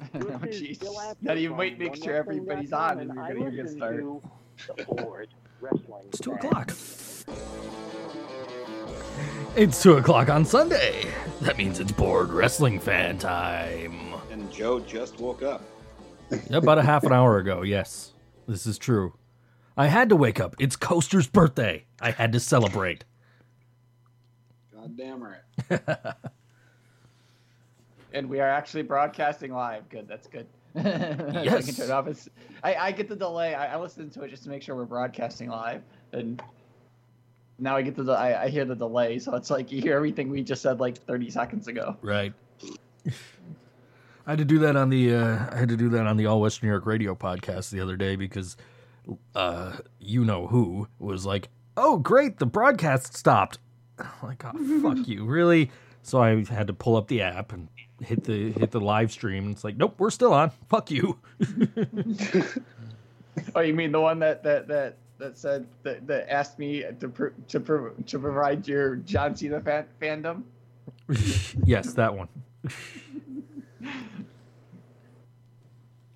oh, jeez. Not even wait, make sure everybody's on, and we're gonna get started. It's two o'clock. It's two o'clock on Sunday. That means it's bored wrestling fan time. And Joe just woke up. About a half an hour ago, yes. This is true. I had to wake up. It's Coaster's birthday. I had to celebrate. God damn right. And we are actually broadcasting live. Good, that's good. Yes. I, can turn it off. It's, I, I get the delay. I, I listen to it just to make sure we're broadcasting live, and now I get the I, I hear the delay. So it's like you hear everything we just said like 30 seconds ago. Right. I had to do that on the uh, I had to do that on the All West New York Radio podcast the other day because uh, you know who was like, "Oh, great, the broadcast stopped." I'm like, "Oh, fuck you, really?" So I had to pull up the app and hit the hit the live stream. And it's like, "Nope, we're still on. Fuck you." Oh, you mean the one that that that that said that, that asked me to pr- to pr- to provide your John Cena fan- fandom? yes, that one.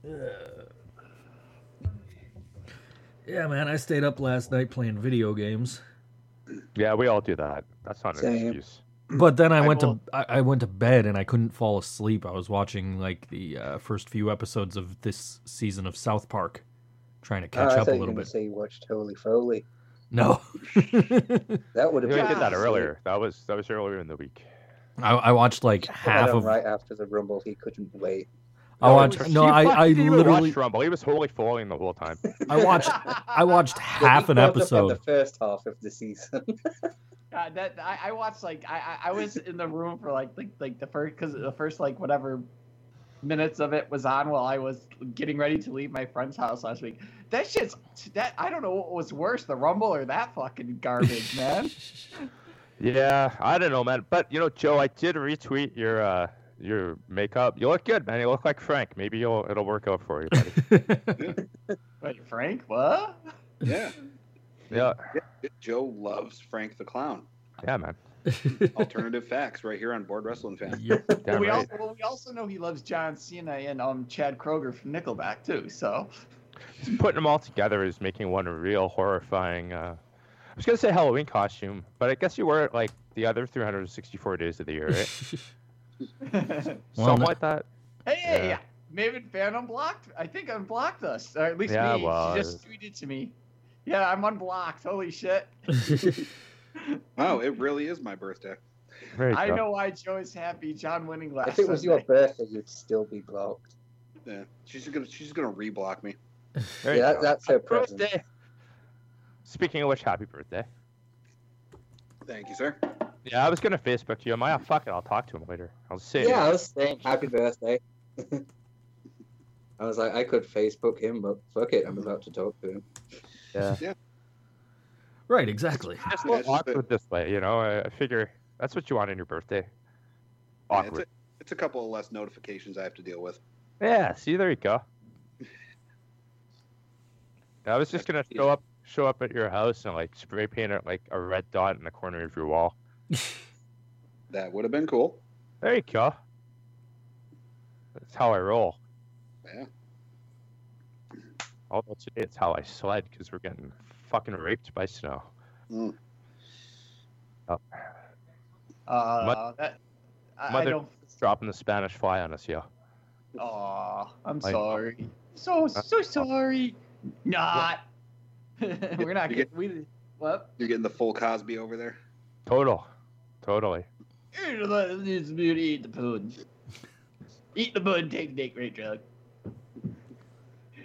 Yeah, man, I stayed up last night playing video games. Yeah, we all do that. That's not an excuse. But then I, I went will- to I, I went to bed and I couldn't fall asleep. I was watching like the uh, first few episodes of this season of South Park, trying to Oh, catch I up thought a you little bit. say you watched Holy Foley. No, That would have We been did that earlier. That was that was earlier in the week. I, I watched like half of. right after the Rumble. He couldn't wait. I No, watched. he No, I watched- I he literally watched Rumble. He was wholly falling the whole time. I watched I watched half He an caught up at episode. The first half of the season. Uh, that I, I watched like I, I I was in the room for like like like the first because the first like whatever minutes of it was on while I was getting ready to leave my friend's house last week. That shit's that I don't know what was worse, the Rumble or that fucking garbage, man. Yeah, I don't know, man. But you know, Joe, I did retweet your uh your makeup. You look good, man. You look like Frank. Maybe you'll it'll work out for you, buddy. Wait, Frank, what? Yeah. Yeah, Joe loves Frank the Clown. yeah, man. Alternative facts right here on Board Wrestling Fan. Yep. Well, Damn we right. also well, we also know he loves John Cena and um Chad Kroeger from Nickelback too. So Just putting them all together is making one real horrifying. Uh, I was gonna say Halloween costume, but I guess you wear it like the other 364 days of the year, right? Well, Something no- like that. hey, Yeah. Maven fan unblocked. I think unblocked us, or at least Yeah, me. well, she just tweeted to me. Yeah, I'm unblocked. Holy shit! Wow, it really is my birthday. Very I cool. know why Joe is happy. John winning last. if it was your birthday, you'd still be blocked. Yeah, she's gonna she's gonna reblock me. There you yeah, go. that's her Happy present. birthday. Speaking of which, happy birthday. Thank you, sir. Yeah, I was gonna Facebook you. I'm like, oh, fuck it, I'll talk to him later. I'll say Yeah, I was saying happy birthday. I was like, I could Facebook him, but fuck it, I'm about to talk to him. Yeah. right, exactly. It's a Yeah, little it's awkward this way, you know. I, I figure that's what you want on your birthday. Yeah, it's, Awkward. a, it's a couple of less notifications I have to deal with. Yeah. See, there you go. I was just gonna show up, show up at your house and like spray paint it like a red dot in the corner of your wall. That would have been cool. There you go. That's how I roll. Yeah. Although today it's how I sled because we're getting fucking raped by snow. Mm. Uh, that, I, I Mother- don't. Dropping the Spanish fly on us, yo. Aw, I'm Like- sorry. So so sorry. Not. We're not You getting. We what? You're getting the full Cosby over there. Total. Totally. It's beauty. Eat the pudding. Eat the pudding. Take the dick rate drug.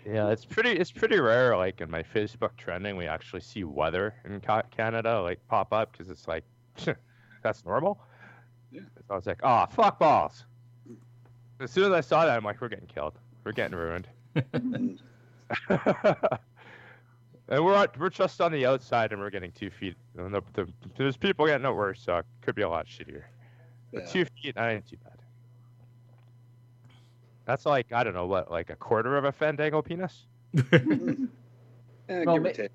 Yeah, it's pretty. It's pretty rare. Like in my Facebook trending, we actually see weather in Canada like pop up because it's like that's normal. Yeah. So I was like, oh fuck balls. As soon as I saw that, I'm like, we're getting killed. We're getting ruined. and we're we're just on the outside, and we're getting two feet. And the, the, there's people getting it worse, so it could be a lot shittier. But Yeah. two feet, I ain't too bad. That's like I don't know what, like a quarter of a Fandango penis. Eh, Well, give ma- or.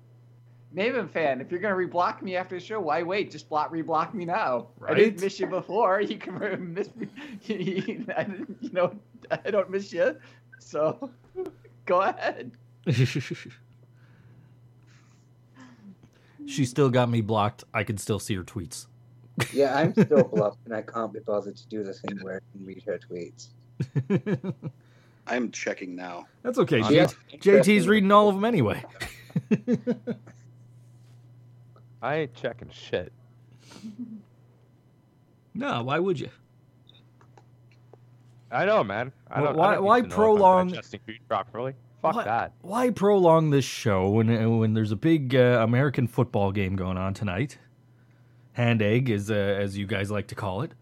Maven fan, if you're gonna reblock me after the show, why wait? Just block reblock me now. I didn't miss you before. You can miss me. I didn't, you know, I don't miss you. So go ahead. she still got me blocked. I can still see her tweets. Yeah, I'm still blocked, and I can't be bothered to do the thing where I can read her tweets. I'm checking now. That's okay. J- JT's reading all of them anyway. I ain't checking shit. no, why would you? I know, man. I don't. why- I don't need why to know if I'm prolong- digesting food properly? Fuck What? that. Why prolong this show when when there's a big uh, American football game going on tonight? Hand egg, as uh, as you guys like to call it.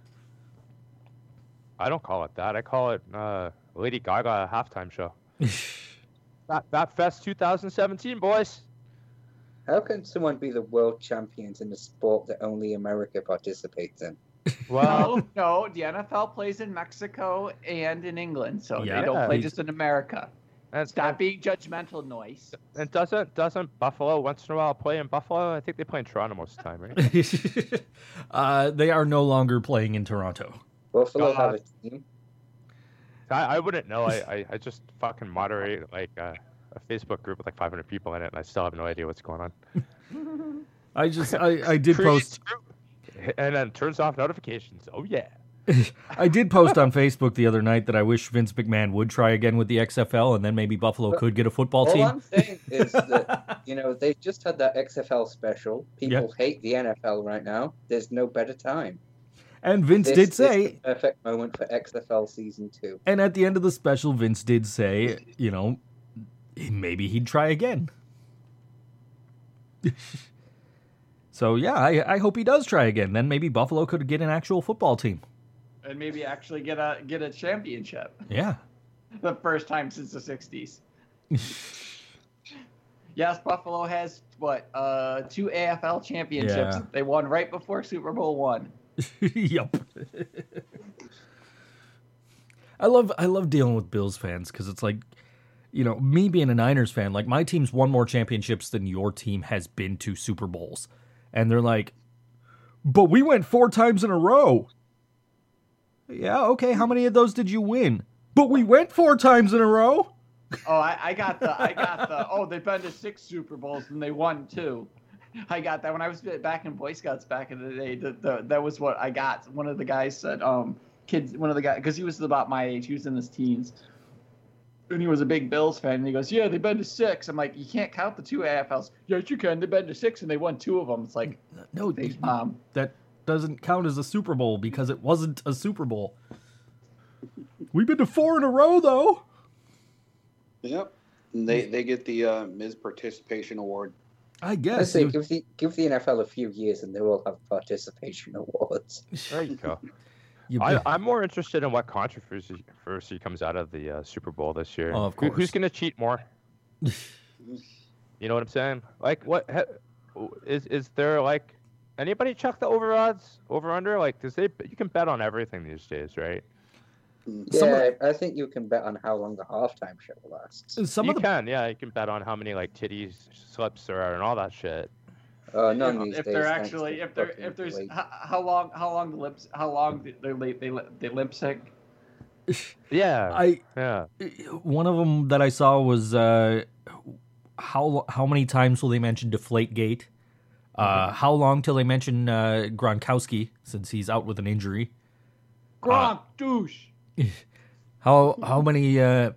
I don't call it that. I call it uh, Lady Gaga halftime show. That that Fest 2017, boys. How can someone be the world champions in a sport that only America participates in? Well, no, no, the NFL plays in Mexico and in England, so Yeah. they don't play Yeah. just in America. and, Stop and, being judgmental, noise. and doesn't doesn't Buffalo once in a while play in Buffalo? I think they play in Toronto most of the time, right? uh, they are no longer playing in Toronto. Buffalo God. have a team. I, I wouldn't know. I, I, I just fucking moderate like uh, a Facebook group with like 500 people in it, and I still have no idea what's going on. I just I, I did post and then turns off notifications. Oh yeah. I did post on Facebook the other night that I wish Vince McMahon would try again with the XFL and then maybe Buffalo could get a football All team. I'm saying is that you know they just had that XFL special. People hate the NFL right now. There's no better time. And Vince This did is say the perfect moment for XFL season two. And at the end of the special, Vince did say, you know, maybe he'd try again. so yeah, I, I hope he does try again. Then maybe Buffalo could get an actual football team. and maybe actually get a get a championship. Yeah. The first time since the '60s. yes, Buffalo has what uh, two AFL championships. Yeah. They won right before Super Bowl one. yep. I love I love dealing with Bills fans because it's like, you know, me being a Niners fan, like my team's won more championships than your team has been to Super Bowls, and they're like, but we went four times in a row. Yeah, okay. How many of those did you win? But we went four times in a row. Oh, I, I got the I got the oh they've been to six Super Bowls and they won two. I got that when I was back in Boy Scouts back in the day. The, the, that was what I got. One of the guys said, um, kids, one of the guys, because he was about my age, he was in his teens, and he was a big Bills fan. And he goes, "Yeah, they've been to six. I'm like, "You can't count the two AFLs." Yes, you can. They've been to six and they won two of them. It's like, No, thanks, mom. that doesn't count as a Super Bowl because it wasn't a Super Bowl. We've been to four in a row though. Yep. And they they get the uh, Ms. Participation Award. I I guess. say you- give the give the NFL a few years and they will have participation awards. There you go. I, I'm more interested in what controversy controversy comes out of the uh, Super Bowl this year. Oh, of Who- course. who's going to cheat more? you know what I'm saying? Like, what he- is is there like anybody check the over odds over under? Like, does they you can bet on everything these days, right? Yeah, Some of- I think you can bet on how long the halftime show lasts. Some you of the can, yeah, you can bet on how many like titties slips there are and all that shit. Uh, none if, these if days. they're actually, if they're, if there's Blake. how, how long, how long the lips, how long they they they, they lip sync. Yeah, I yeah. one of them that I saw was uh, how how many times will they mention Deflategate? Uh, how long till they mention uh, Gronkowski since he's out with an injury? Gronk douche. How how many? Uh,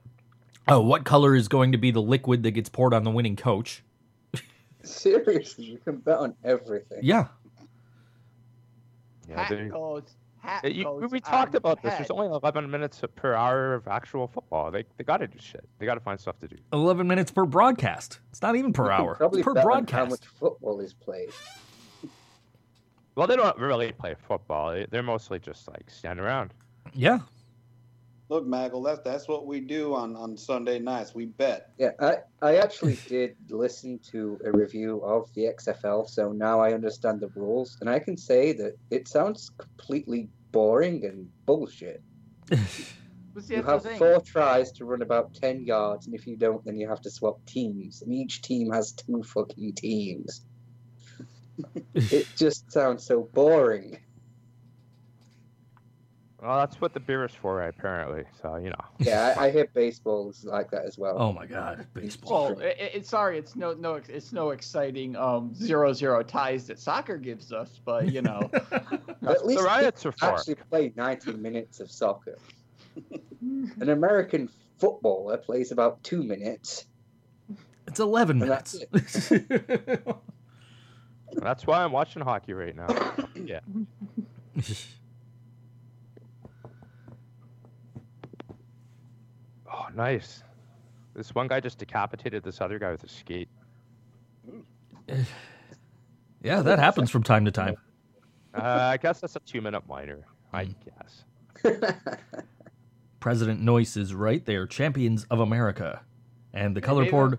oh, what color is going to be the liquid that gets poured on the winning coach? Seriously, you can bet on everything. Yeah, yeah Hat they- goes. Hat you- goes we talked on about this. head. There's only 11 minutes per hour of actual football. They they got to do shit. They got to find stuff to do. eleven minutes per broadcast. It's not even per hour. Probably It's per bet on how much football is played. Well, they don't really play football. They- They're mostly just like stand around. Yeah, Look, Maggle, that's that's what we do on, on Sunday nights. We bet. Yeah, I, I actually did listen to a review of the XFL, so now I understand the rules, and I can say that it sounds completely boring and bullshit. You have thing. four tries to run about 10 yards, and if you don't, then you have to swap teams, and each team has two fucking teams. it just sounds so boring. Well, that's what the beer is for, apparently. So you know. Yeah, I, I hear baseball's like that as well. Oh my god, baseball. Well, it, it's sorry, it's no no it's no exciting um zero zero ties that soccer gives us, but you know. At least the riots are for. actually play 90 minutes of soccer. An American footballer plays about two minutes. It's 11 minutes. that's That's why I'm watching hockey right now. yeah. Nice. This one guy just decapitated this other guy with a skate. yeah, that happens from time to time. Uh, I guess that's a two-minute minor. I guess. President Noyce is right. They are champions of America, and the Yeah, color maybe- poured.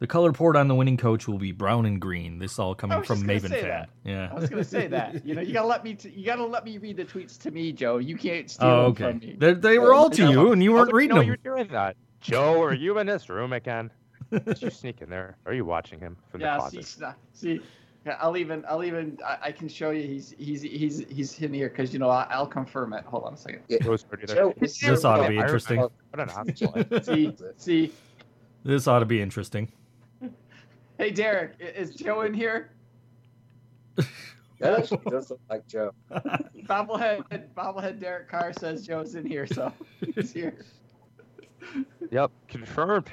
The color poured on the winning coach will be brown and green. This all coming from Maven say fan. that. Yeah. I was gonna say that. You know, you gotta let me. T- you gotta let me read the tweets to me, Joe. You can't steal Oh, them from me. They, they were all to You know, and you weren't reading know them. You're doing that, Joe. Are you in this room again? Did you sneak in there? Are you watching him from the yeah, closet? see, see, I'll even, I'll even, I, I can show you. He's, he's, he's, he's in here because you know I, I'll confirm it. Hold on a second. Rose already there. Joe, is This ought to be I- I- interesting. What an. See, see. This ought to be interesting. Hey, Derek, is Joe in here? That actually does look like Joe. Bobblehead, bobblehead. Derek Carr says Joe's in here, so he's here. Yep, confirmed.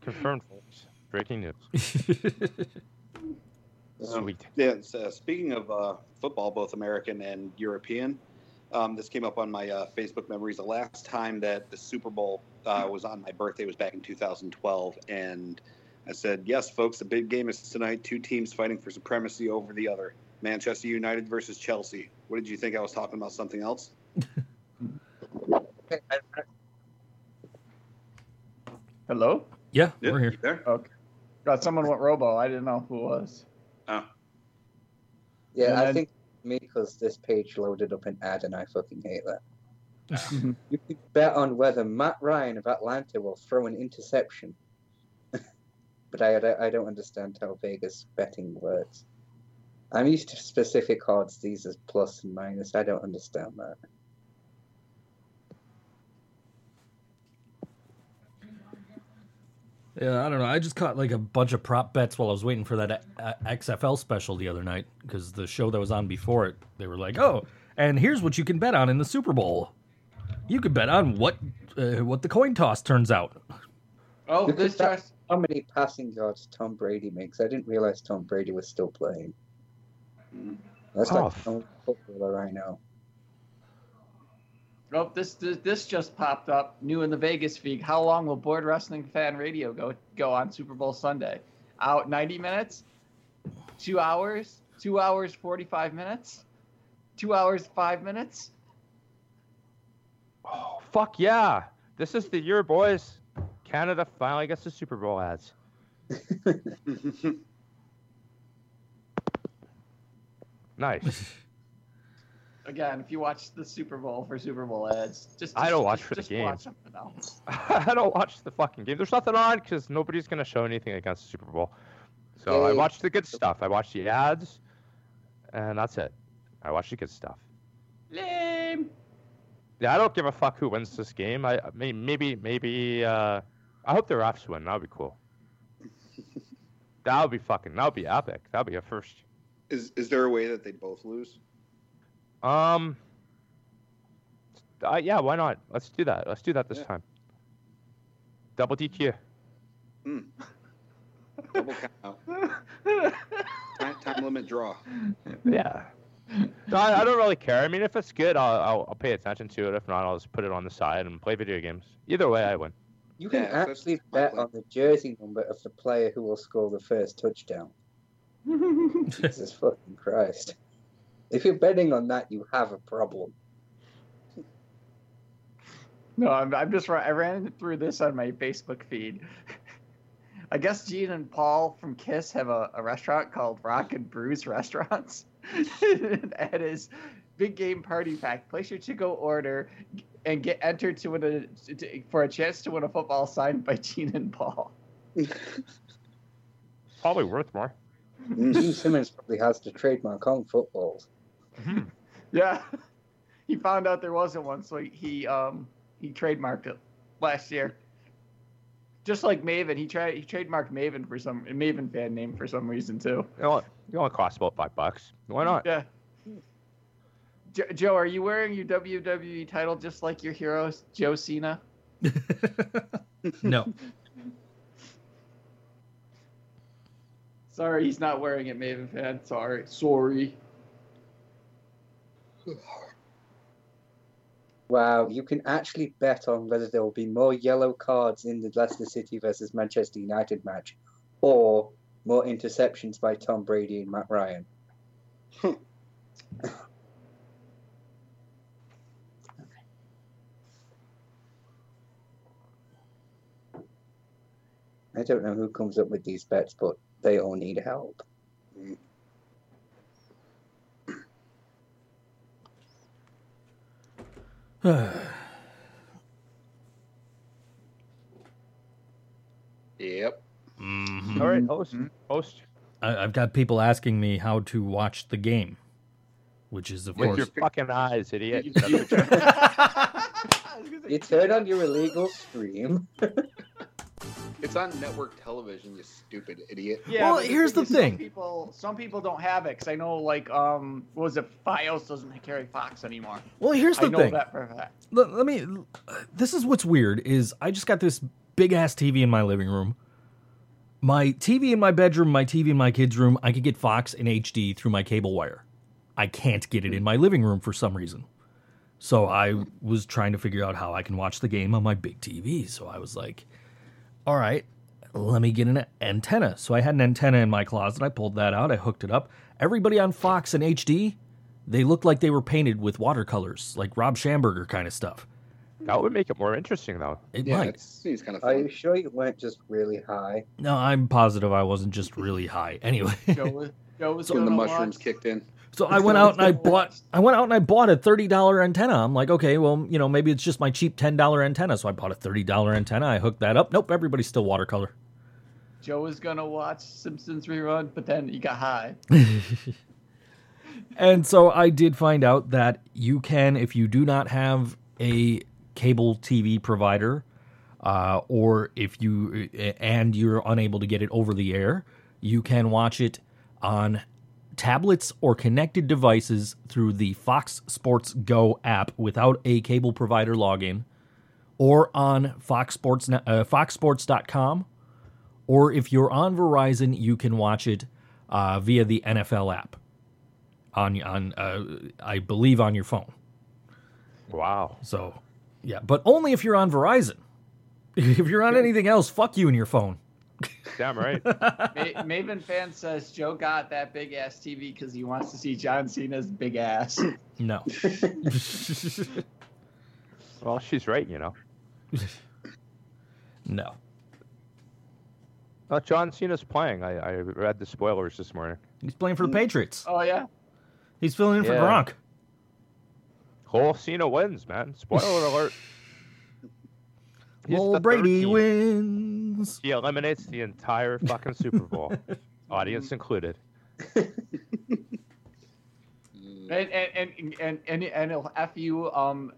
Confirmed, folks. Breaking news. Um, Sweet. Yeah. it's, uh, speaking of uh, football, both American and European, um, this came up on my uh, Facebook memories. The last time that the Super Bowl uh, was on my birthday was back in 2012, and I said, "Yes, folks, the big game is tonight. Two teams fighting for supremacy over the other. Manchester United versus Chelsea." What did you think? I was talking about something else. Hello. yeah, Yep, we're here. There. Okay. God, someone went Robo. I didn't know who it was. Oh, Yeah, And I then- think me because this page loaded up an ad and I fucking hate that. You could bet on whether Matt Ryan of Atlanta will throw an interception. But I, I don't understand how Vegas betting works. I'm used to specific odds. These as plus and minus. I don't understand that. Yeah, I don't know. I just caught like a bunch of prop bets while I was waiting for that uh, XFL special the other night because the show that was on before it, they were like, "Oh, and here's what you can bet on in the Super Bowl. You could bet on what uh, what the coin toss turns out." Oh, Look this at that. just. How many passing yards Tom Brady makes? I didn't realize Tom Brady was still playing. That's Oh. like the footballer I know. Oh, this, this this just popped up. New in the Vegas feed. How long will Board Wrestling Fan Radio go go on Super Bowl Sunday? Out 90 minutes, two hours, two hours 45 minutes, two hours five minutes. Oh, fuck yeah. This is the year, boys. Canada finally gets the Super Bowl ads. Nice. Again, if you watch the Super Bowl for Super Bowl ads, just, I don't watch just- for the just game. Watch something else. I don't watch the fucking game. There's nothing on because nobody's going to show anything against the Super Bowl. So I Yay. watch the good stuff. I watch the ads, and that's it. I watch the good stuff. Lame. Yeah, I don't give a fuck who wins this game. I may- maybe maybe uh, I hope the refs win. That would be cool. that would be fucking. That would be epic. That would be a first. is is there a way that they both lose? Um. Uh, yeah, why not? Let's do that. Let's do that this Yeah. time. Double DQ. Double count. Time, time limit draw. Yeah. No, I, I don't really care. I mean, if it's good, I'll, I'll I'll pay attention to it. If not, I'll just put it on the side and play video games. Either way, I win. You can Yeah, actually bet on the jersey number of the player who will score the first touchdown. Jesus fucking Christ. If you're betting on that, you have a problem. No, I'm, I'm just I ran through this on my Facebook feed. I guess Gene and Paul from Kiss have a, a restaurant called Rock and Brews Restaurants. and it is big game party pack. Place your to go order and get entered to win a to, for a chance to win a football signed by Gene and Paul. Probably worth more. Gene Simmons probably has to trademark on footballs. Yeah. he found out there wasn't one, so he, he um he trademarked it last year. Just like Maven, he tried he trademarked Maven for some Maven fan name for some reason too. You know, it only costs about five bucks. Why not? Yeah. Jo- Joe, are you wearing your WWE title just like your hero, Joe Cena? no. Sorry, he's not wearing it, Maven fan. Sorry, sorry. Wow, you can actually bet on whether there will be more yellow cards in the Leicester City versus Manchester United match or more interceptions by Tom Brady and Matt Ryan. I don't know who comes up with these bets, but they all need help. Yep. Mhm. All right, host. Mhm. Host. I, I've got people asking me how to watch the game, which is of With course your fucking eyes, idiot. You- That's you- what you- I was gonna say- You turn on your illegal stream. It's on network television, you stupid idiot. Yeah, Well, but here's the thing. Some people, some people don't have it because I know, like, um, what was it? FiOS doesn't carry Fox anymore. Well, here's the I know thing. that for a fact. let, let me this is what's weird is i just got this big ass tv in my living room my tv in my bedroom my tv in my kids room i could get fox in hd through my cable wire i can't get it in my living room for some reason so i was trying to figure out how i can watch the game on my big tv so i was like all right let me get an antenna so i had an antenna in my closet i pulled that out i hooked it up everybody on fox and hd they looked like they were painted with watercolors, like Rob Schamberger kind of stuff. That would make it more interesting, though. It Yeah, might. it seems kind of Are you sure you weren't just really high? No, I'm positive I wasn't just really high. Anyway, Joe was, Joe was That's when the mushrooms watch- kicked in. So I went out and I bought I went out and I bought a thirty dollar antenna. I'm like, okay, well, you know, maybe it's just my cheap ten dollar antenna. So I bought a thirty dollar antenna. I hooked that up. Nope, everybody's still watercolor. Joe was gonna watch Simpsons rerun, but then he got high. And so I did find out that you can, if you do not have a cable TV provider, uh, or if you and you're unable to get it over the air, you can watch it on tablets or connected devices through the Fox Sports Go app without a cable provider login, or on Fox Sports uh, FoxSports.com, or if you're on Verizon, you can watch it uh, via the NFL app on on uh, I believe on your phone. Wow. So yeah, but only if you're on Verizon. If you're on anything else, fuck you and your phone. Damn right. Ma- Maven fan says Joe got that big ass TV because he wants to see John Cena's big ass. No. well, she's right, you know. no. Uh, John Cena's playing. I, I read the spoilers this morning. He's playing for the Patriots. oh yeah, He's filling in for Yeah. Gronk. Whole Cena wins, man. Spoiler alert. He's Well, Brady 13th. wins. He eliminates the entire fucking Super Bowl, audience included. And and and and and, and he'll f you um.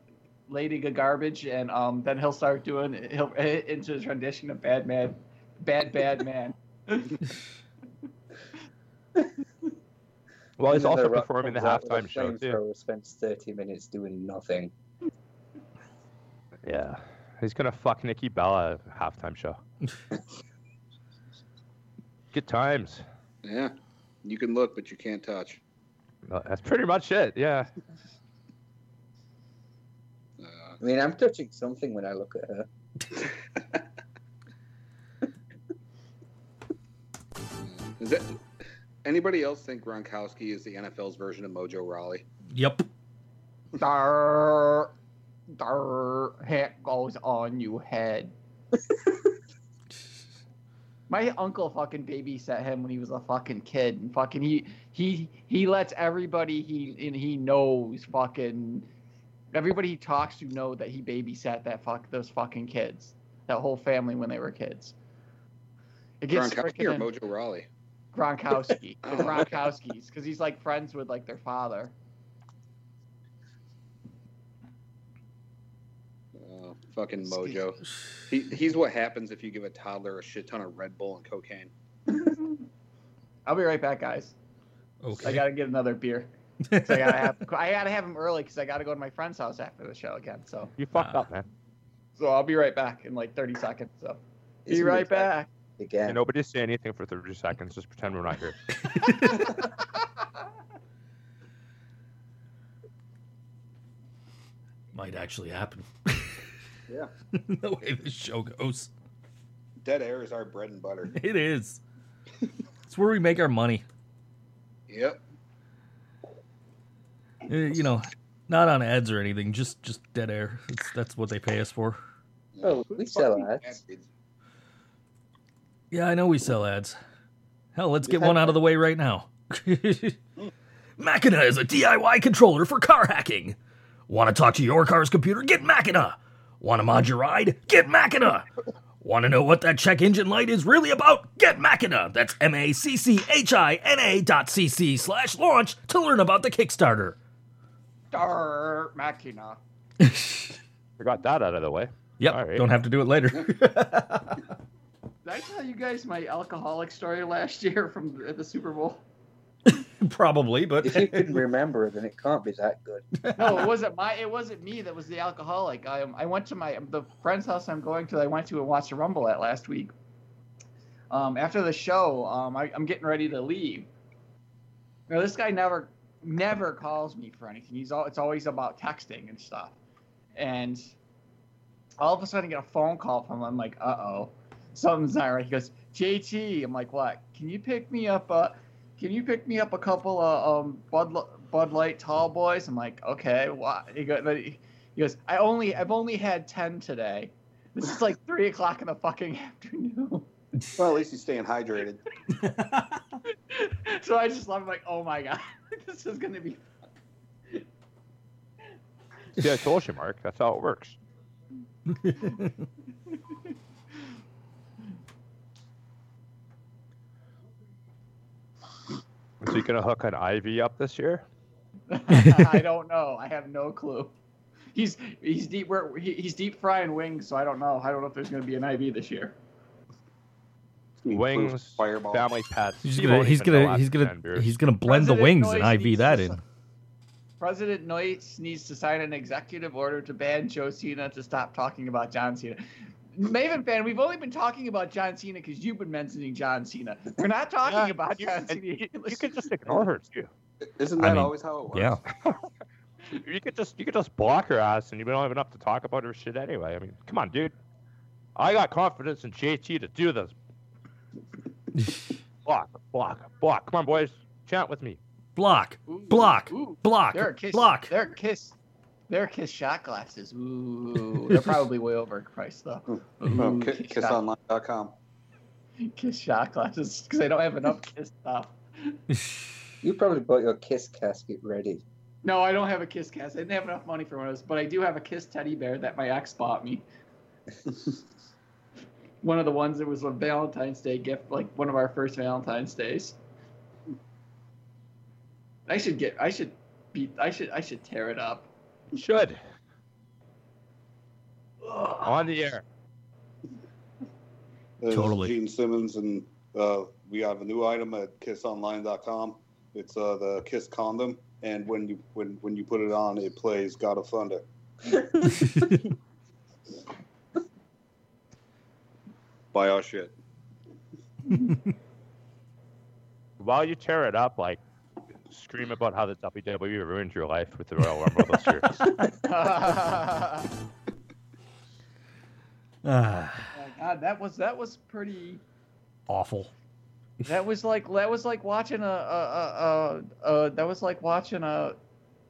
Lady Ga garbage, and um, then he'll start doing he'll into his rendition of Bad Man, Bad Bad Man. Well, he's also performing the comes out with a halftime show too. flamethrower, Spends 30 minutes doing nothing. Yeah, he's gonna fuck Nikki Bella at halftime show. Good times. Yeah. You can look, but you can't touch. Uh, That's pretty much it. Yeah. Uh, I mean, I'm touching something when I look at her. is that anybody else think Gronkowski is the NFL's version of Mojo Rawley? Yep. Hat goes on you head. My uncle fucking babysat him when he was a fucking kid, and fucking he he he lets everybody he and he knows fucking everybody he talks to know that he babysat that fuck those fucking kids, that whole family when they were kids. It gets Gronkowski or Mojo Rawley? Gronkowski, the Oh. Gronkowskis, because he's like friends with like their father. Fucking mojo. He, he's what happens if you give a toddler a shit ton of Red Bull and cocaine. I'll be right back, guys. Okay. I gotta get another beer. So I gotta have I gotta have him early because I gotta go to my friend's house after the show again. So You fucked Ah. up, man. so I'll be right back in like 30 seconds. So be Isn't right it back. Again. And nobody say anything for 30 seconds. Just pretend we're not here. Might actually happen. Yeah. the way this show goes. Dead air is our bread and butter. It is. it's where we make our money. Yep. Uh, You know, not on ads or anything. Just just dead air. That's that's what they pay us for. Oh, we sell ads. Yeah, I know we sell ads. Hell, let's get one out of the way right now. Macchina is a DIY controller for car hacking. Want to talk to your car's computer? Get Macchina. Want to mod your ride? Get Macchina. Want to know what that check engine light is really about? Get Macchina. That's M A C C H I N A dot C C slash launch to learn about the Kickstarter. Dar Macchina. We got that out of the way. Yep, All right. don't have to do it later. Did I tell you guys my alcoholic story last year from the, the Super Bowl? Probably, but If you can remember, it, then it can't be that good. No, it wasn't my. It wasn't me that was the alcoholic. I um, I went to my the friend's house I'm going to. I went to and watched the Rumble at last week. Um, after the show, um, I, I'm getting ready to leave. Now this guy never never calls me for anything. He's all it's always about texting and stuff. And all of a sudden, I get a phone call from him. I'm like, uh oh, something's not right. He goes, JT. I'm like, what? Can you pick me up? Uh, can you pick me up a couple of um Bud Bud Light Tall Boys? I'm like, okay. Why? He goes, I only I've only had ten today. This is like three o'clock in the fucking afternoon. Well, at least he's staying hydrated. so I just love him like, oh my god, this is gonna be. Yeah, I told you, Mark. That's how it works. Is he gonna hook an IV up this year? I don't know. I have no clue. He's he's deep we're, he, he's deep frying wings, so I don't know. I don't know if there's gonna be an IV this year. Wings, Fireball. family pets. He's gonna won't he's gonna he's gonna he's gonna blend the President wings and IV that in. si- President Noyce needs to sign an executive order to ban Joe Cena to stop talking about John Cena. Maven fan, we've only been talking about John Cena because you've been mentioning John Cena. We're not talking Yeah, about you- John Cena. You, you can just ignore her too. Isn't I that mean, always how it works? Yeah. You could just you could just block her ass, and you don't have enough to talk about her shit anyway. I mean, come on, dude. I got confidence in JT to do this. block, block, block. Come on, boys, chant with me. Block, Ooh, block, ooh, block, There are kiss. block. There are kiss. There are kiss shot glasses. Ooh, they're probably way overpriced though. Hmm. Oh, Ooh, ki- kiss, shot, kissonline.com. kiss shot glasses because they don't have enough kiss stuff. You probably bought your kiss casket ready. No, I don't have a kiss casket. I didn't have enough money for one of those, but I do have a kiss teddy bear that my ex bought me. one of the ones that was a Valentine's Day gift, like one of our first Valentine's days. I should get. I should be. I should. I should tear it up. Should Ugh. on the air. This is Totally. Gene Simmons, and uh, we have a new item at kissonline.com. It's uh, the Kiss condom, and when you when when you put it on, it plays God of Thunder. Buy our shit. While you tear it up, like scream about how the WWE ruined your life with the Royal Rumble this year. Ah, God, that was that was pretty. awful. That was like that was like watching a, a, a, a, a that was like watching a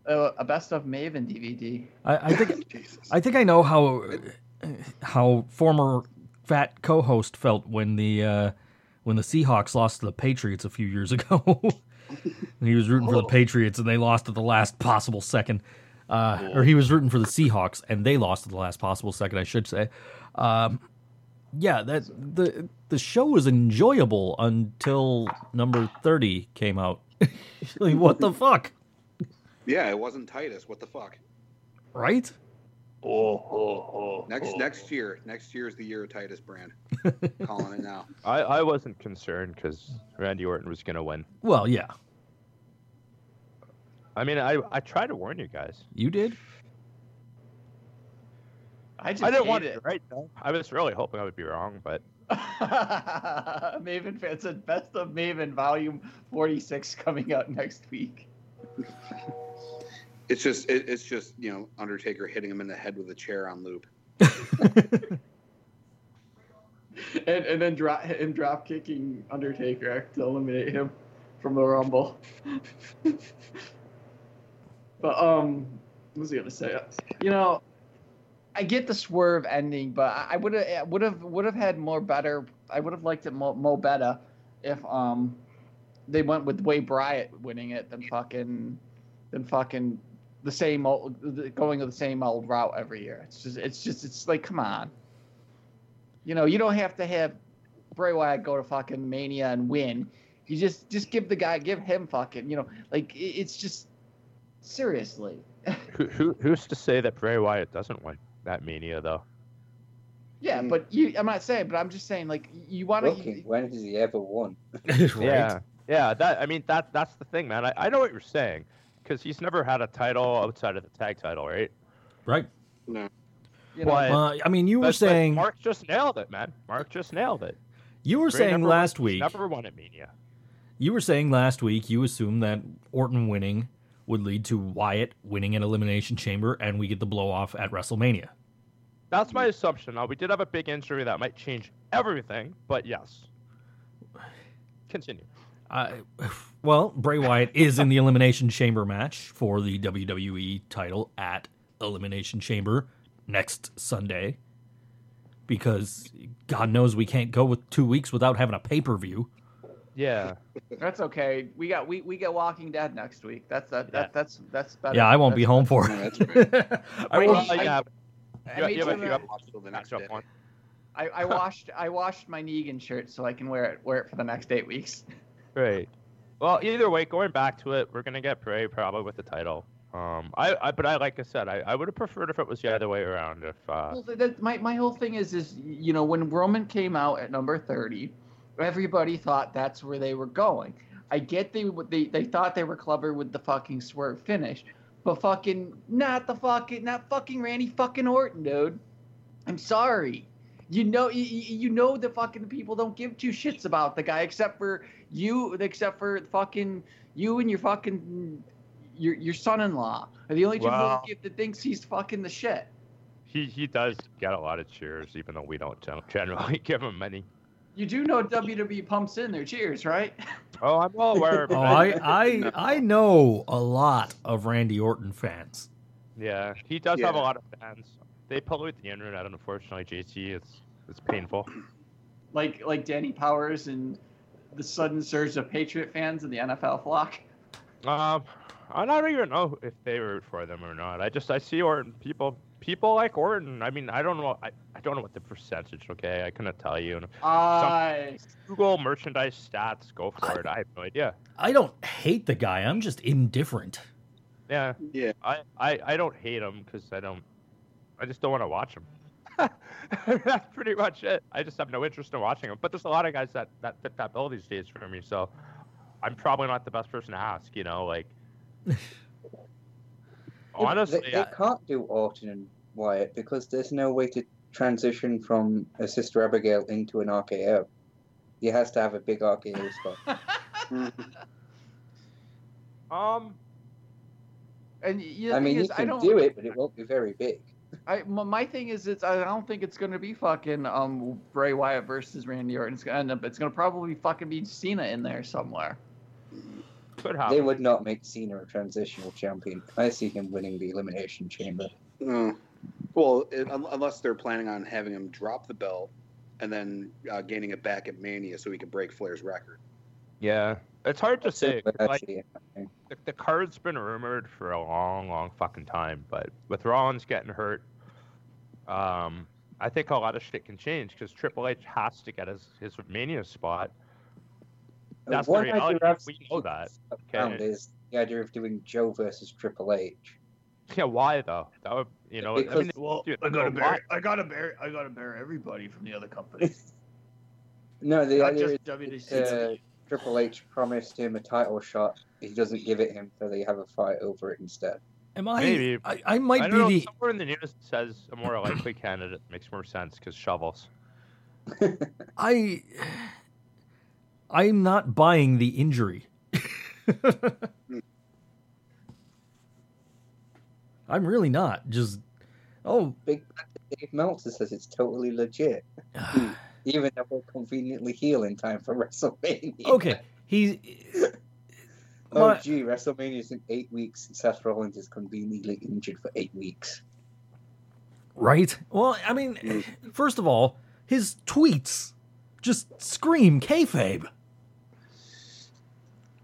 a, a best of Maven DVD. I, I think Jesus. I think I know how how former fat co-host felt when the uh, when the Seahawks lost to the Patriots a few years ago. and he was rooting for the Oh. Patriots and they lost at the last possible second. Uh, or he was rooting for the Seahawks and they lost at the last possible second, I should say. Um, yeah, that the the show was enjoyable until number thirty came out. like, what the fuck, yeah, it wasn't Titus. What the fuck? right? Oh, oh, oh, Next oh. next year, next year is the year of Titus Brand. Calling it now. I, I wasn't concerned because Randy Orton was gonna win. Well, yeah, I mean, I I tried to warn you guys. you did. I just I didn't want it. it right. though. I was really hoping I would be wrong, but Maven fans, said best of Maven volume 46 coming out next week. It's just it, it's just you know Undertaker hitting him in the head with a chair on loop. And, and then drop him drop kicking Undertaker to eliminate him from the Rumble. but um what was he gonna say? You know, I get the swerve ending, but I would have would have would have had more better. I would have liked it more, more better if um they went with Bray Wyatt winning it than fucking than fucking the same old going the same old route every year. It's just it's just it's like come on. You know, you don't have to have Bray Wyatt go to fucking Mania and win. You just just give the guy give him fucking you know like it's just seriously. who, who who's to say that Bray Wyatt doesn't win that Mania though? Yeah, Mm. but you I'm not saying, but I'm just saying like you want to. when has he ever won? right? Yeah, yeah. That I mean that that's the thing, man. I, I know what you're saying because he's never had a title outside of the tag title, right? Right. You know, But- Uh, I mean, you were But- but saying Mark just nailed it, man. Mark just nailed it. you were Bray saying last won, he's week. never won at Mania. You were saying last week you assumed that Orton winning would lead to Wyatt winning an elimination chamber, and we get the blow off at WrestleMania. That's my assumption. Now we did have a big injury that might change everything, but yes. Continue. I, well, Bray Wyatt is in the Elimination Chamber match for the WWE title at Elimination Chamber next Sunday. Because God knows we can't go with two weeks without having a pay per view. Yeah. that's okay. We got we, we get Walking Dead next week. That's that, Yeah. that that's that's better. Yeah, I won't That's be home for No, it. that's great. I Wait, won't- I- yeah. I, Yeah, made yeah, but sure you that- have Watch till the next extra day. point. I, I washed I washed my Negan shirt so I can wear it wear it for the next eight weeks. Right. Well, either way, going back to it, we're gonna get Bray probably with the title. Um, I, I but I like I said, I, I would have preferred if it was the other way around. If uh, Well, my my whole thing is is you know when Roman came out at number thirty, everybody thought that's where they were going. I get they they they thought they were clever with the fucking swerve finish, but fucking not the fucking not fucking Randy fucking Orton, dude. I'm sorry. You know you you know the fucking people don't give two shits about the guy except for you except for fucking you and your fucking your your son-in-law are the only two Wow. people that thinks he's fucking the shit. he he does get a lot of cheers, even though we don't generally give him many. You do know WWE pumps in their cheers, right? Oh, I'm well aware. Of Oh, it. I, I, I know a lot of Randy Orton fans. Yeah, he does have a lot of fans. They pollute the internet, unfortunately. JT, it's it's painful. Like like Danny Powers and the sudden surge of Patriot fans in the NFL flock. Um, I don't even know if they root for them or not. I just I see Orton people people like Orton. I mean, I don't know. I, I don't know what the percentage. Okay, I couldn't tell you. I Google merchandise stats. Go for it. I have no idea. I don't hate the guy. I'm just indifferent. Yeah, Yeah. I I, I don't hate him because I don't. I just don't want to watch him. That's pretty much it. I just have no interest in watching them. But there's a lot of guys that that fit that bill these days for me. So I'm probably not the best person to ask. You know, like honestly, they, they I- can't do Orton and Wyatt because there's no way to transition from a Sister Abigail into an RKO. He has to have a big RKO spot. um. and you I mean, thing he is, I can don't. do it, but it won't be very big. I, m- my thing is, it's I don't think it's gonna be fucking um Bray Wyatt versus Randy Orton. It's gonna end up. It's gonna probably fucking be Cena in there somewhere. Could They would not make Cena a transitional champion. I see him winning the Elimination Chamber. No. Well, it, unless they're planning on having him drop the belt and then uh, gaining it back at Mania so he can break Flair's record. Yeah, it's hard to say. Like the, the card's been rumored for a long, long fucking time, but with Rollins getting hurt, um, I think a lot of shit can change because Triple H has to get his his Mania spot. That's the reality. I've We know that. found Okay. is the idea of doing Joe versus Triple H. Yeah, why though? That would You know, I Because- mean, Well, Dude, I gotta a bear, lot. I gotta bear, I gotta bear everybody from the other company. No, the not idea is just uh, Triple H promised him a title shot. He doesn't give it him, so they have a fight over it instead. Am I? Maybe. I, I might I be don't know. the. Somewhere in the news says a more likely candidate makes more sense because shovels. I. I'm not buying the injury. I'm really not. Just oh, Big Dave Meltzer says it's totally legit. Even though we'll conveniently heal in time for WrestleMania. okay. He. Oh, My- gee, WrestleMania's in eight weeks, and Seth Rollins is conveniently injured for eight weeks. Right? Well, I mean, mm. first of all, his tweets just scream kayfabe.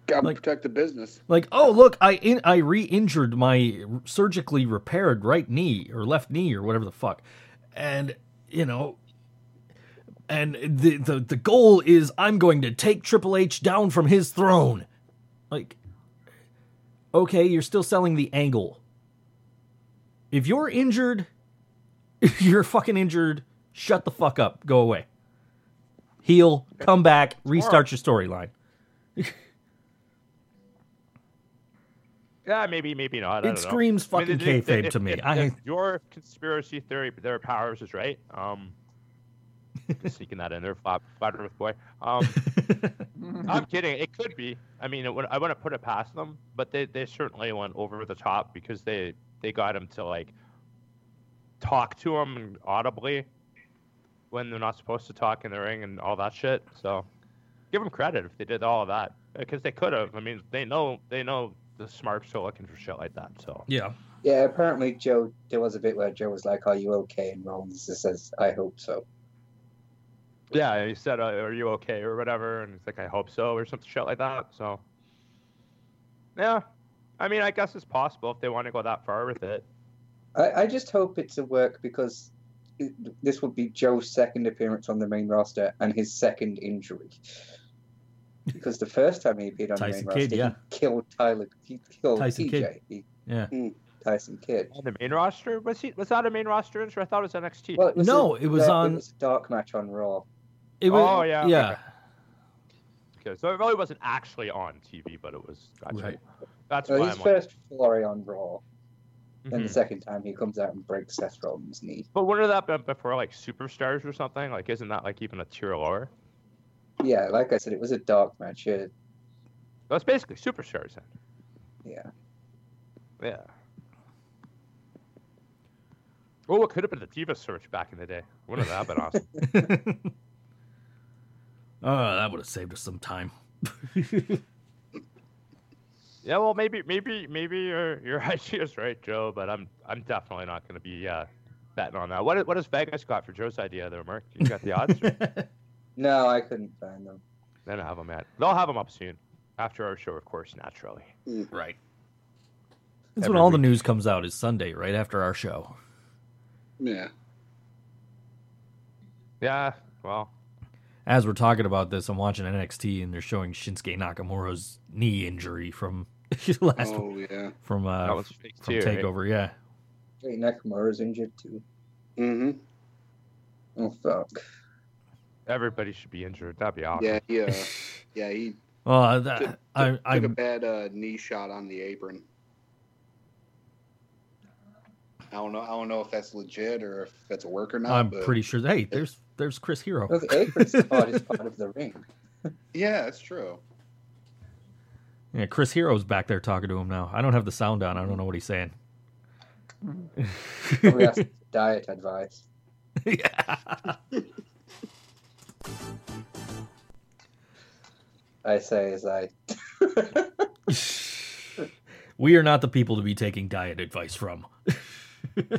Got to Like- protect the business. Like, oh look, I in, I re-injured my surgically repaired right knee or left knee or whatever the fuck, and you know, and the the the goal is I'm going to take Triple H down from his throne. Like, okay, you're still selling the angle. If you're injured, if you're fucking injured, shut the fuck up, go away. Heal, come back, restart your storyline. Yeah, maybe, maybe not. I It know. screams I mean, fucking if- if- kayfabe to me. if- I your conspiracy theory, their powers is right. Um, sneaking that in there, flat, flat Earth boy. Um, I'm kidding. It could be. I mean, it would, I wouldn't put it past them, but they, they certainly went over the top because they they got him to like talk to him audibly when they're not supposed to talk in the ring and all that shit. So give them credit if they did all of that because they could have. I mean, they know they know the smarts are looking for shit like that. So yeah. Yeah, apparently Joe. There was a bit where Joe was like, "Are you okay?" And Rollins just says, "I hope so." Yeah, he said, uh, "Are you okay?" or whatever, and he's like, "I hope so," or some shit like that. So yeah, I mean, I guess it's possible if they want to go that far with it. I, I just hope it's a work because it, this would be Joe's second appearance on the main roster and his second injury. Because the first time he appeared on Tyson the main Kidd, roster, yeah. he killed Tyler. He killed Tyson TJ. Kidd. He, Yeah. Tyson Kidd. On the main roster was he? Was that a main roster injury? I thought it was NXT. Well, it was No, a, it was dark- on- It was a dark match on Raw. It was, Oh, yeah, yeah. okay. okay, so it really wasn't actually on TV, but it was. Gotcha. Right. That's Well, why his I'm first foray on Raw, like, and Mhm. the second time he comes out and breaks Seth Rollins' knee. But wouldn't that been before like superstars or something? Like, isn't that like even a tier lower? Yeah, like I said, it was a dark match. Yeah, That's basically superstars then. yeah. Yeah. Oh, it could have been the Diva search back in the day. Wouldn't that have been awesome? oh, that would have saved us some time. Yeah, well, maybe, maybe, maybe your your idea is right, Joe. But I'm I'm definitely not going to be uh, betting on that. What what has Vegas got for Joe's idea there, Mark? You got the odds? or- No, I couldn't find them. they don't have them yet. They'll have them up soon after our show, of course, naturally. right. That's Every when all the news comes out is Sunday, right after our show. Yeah. Yeah. Well, As we're talking about this, I'm watching NXT and they're showing Shinsuke Nakamura's knee injury from last Oh yeah. from that uh, was fake from too. right? Takeover. Yeah. Jay Nakamura's injured too. Mm-hmm. Oh fuck. Everybody should be injured. That'd be awesome. Yeah. Yeah. Yeah. He Well, took, that, took, I, took a I'm bad uh, knee shot on the apron. I don't know. I don't know if that's legit or if that's a work or not. I'm but pretty sure. Hey, there's there's Chris Hero. Well, the apron's part is part of the ring. Yeah, that's true. Yeah, Chris Hero's back there talking to him now. I don't have the sound on. I don't know what he's saying. Diet advice. yeah. I say as I. we are not the people to be taking diet advice from.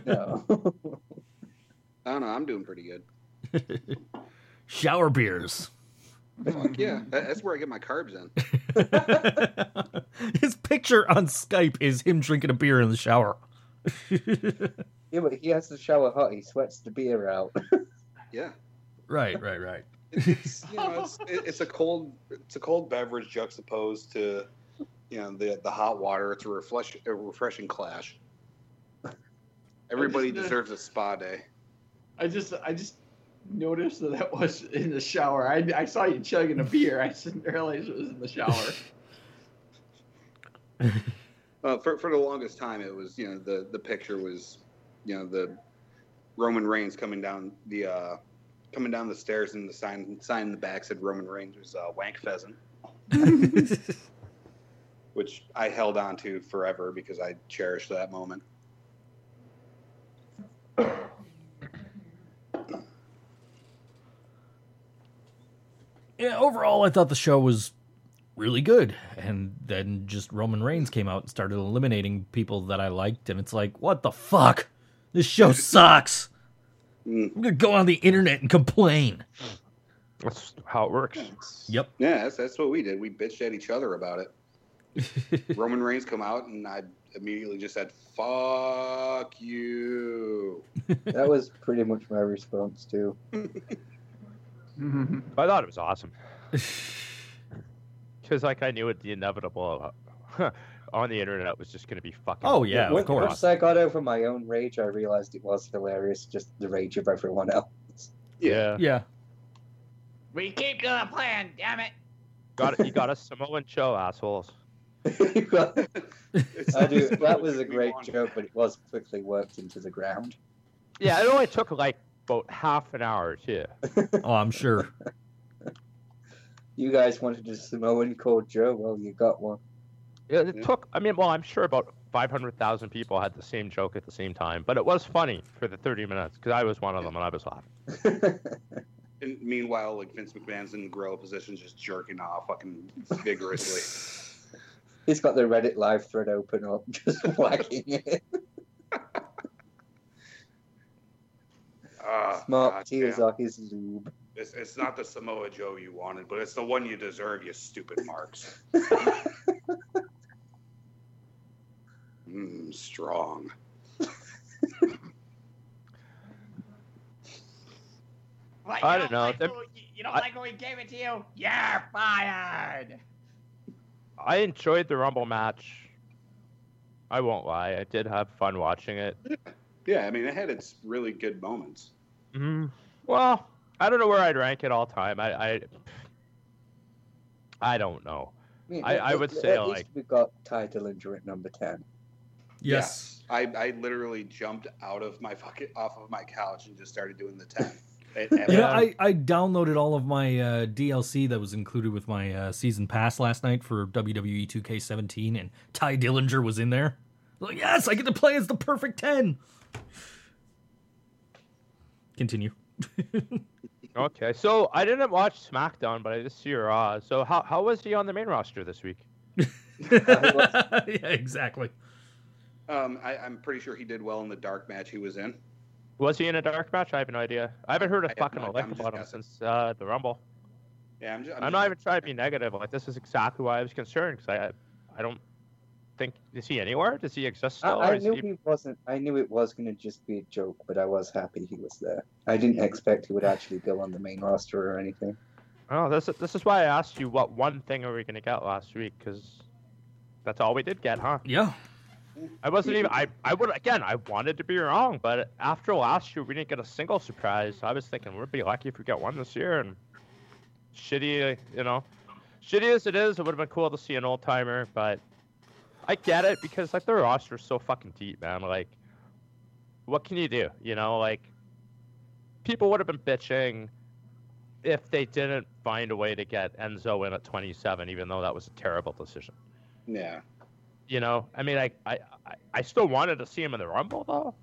No. I don't know. I'm doing pretty good. Shower beers. Fuck yeah, that's where I get my carbs in. His picture on Skype is him drinking a beer in the shower. Yeah, but he has to shower hot. He sweats the beer out. Yeah, right, right, right. it's you know it's it's a cold it's a cold beverage juxtaposed to you know the the hot water. It's a refresh a refreshing clash. Everybody just- deserves a spa day. I just I just noticed that that was in the shower. I, I saw you chugging a beer. I didn't realize it was in the shower. Uh, for for the longest time, it was you know the the picture was, you know the Roman Reigns coming down the uh, coming down the stairs and the sign sign in the back said Roman Reigns was uh, wank pheasant, which I held on to forever because I cherished that moment. Yeah, overall, I thought the show was really good. And then just Roman Reigns came out and started eliminating people that I liked. And it's like, what the fuck? This show sucks. Mm. I'm going to go on the internet and complain. That's how it works. Yep. Yeah, that's, that's what we did. We bitched at each other about it. Roman Reigns come out and I immediately just said, "Fuck you." That was pretty much my response too. I thought it was awesome. Because like I knew it, the inevitable on the internet was just going to be fucking. Oh, yeah, of When- course. Once I got over my own rage, I realized it was hilarious. Just the rage of everyone else. yeah. yeah. we keep to the plan, damn it. Got it. You got a Samoan show, assholes. It's I do. That was a great joke, but it was quickly worked into the ground. Yeah, it only took like about half an hour too. Oh, I'm sure. You guys wanted a Samoan called Joe. Well, you got one. It, it Yeah. took. I mean, well, I'm sure about 500,000 people had the same joke at the same time, but it was funny for the 30 minutes because I was one of them and I was laughing. And meanwhile, like Vince McMahon's in the gorilla position, just jerking off, fucking vigorously. He's got the Reddit live thread open up, just whacking it. Ah, Smart God tears damn. lube. It's, it's not the Samoa Joe you wanted, but it's the one you deserve, you stupid marks. Mmm, strong. What, I don't know. Like who, you don't I- like who we gave it to you? You're fired. I enjoyed the Rumble match. I won't lie. I did have fun watching it. Yeah, I mean, it had its really good moments. Mm, well, I don't know where I'd rank it all time. I, I, I don't know. mean, I- at- I at- would say, at least like- we got Tye Dillinger at number ten. Yes. I, I literally jumped out of my fucking off of my couch and just started doing the ten. At- You know, Yeah. I, I downloaded all of my uh, DLC that was included with my uh, season pass last night for WWE 2K17, and Tye Dillinger was in there. Like, yes, I get to play as the perfect 10. Continue. Okay, so I didn't watch SmackDown, but I just see Raw. So how how was he on the main roster this week? yeah, exactly. um, I, I'm pretty sure he did well in the dark match he was in. Was he in a dark match? I have no idea. I haven't heard a I fucking no- lick about him since uh, the Rumble. Yeah, I'm, just, I'm, not even trying to be negative. Like this is exactly why I was concerned because I, I don't think is he anywhere? Does he exist I, still? or I knew he- he wasn't. I knew it was going to just be a joke, but I was happy he was there. I didn't expect he would actually go on the main roster or anything. Oh, this is- this is why I asked you what one thing are we gonna get last week because that's all we did get, huh? Yeah. I wasn't even. I I would again. I wanted to be wrong, but after last year, we didn't get a single surprise. I was thinking we'd be lucky if we get one this year. And shitty, you know, shitty as it is, it would have been cool to see an old timer. But I get it because like the roster's so fucking deep, man. Like, what can you do? You know, like people would have been bitching if they didn't find a way to get Enzo in at 27, even though that was a terrible decision. Yeah. You know, I mean, I, I, I- I still wanted to see him in the Rumble though.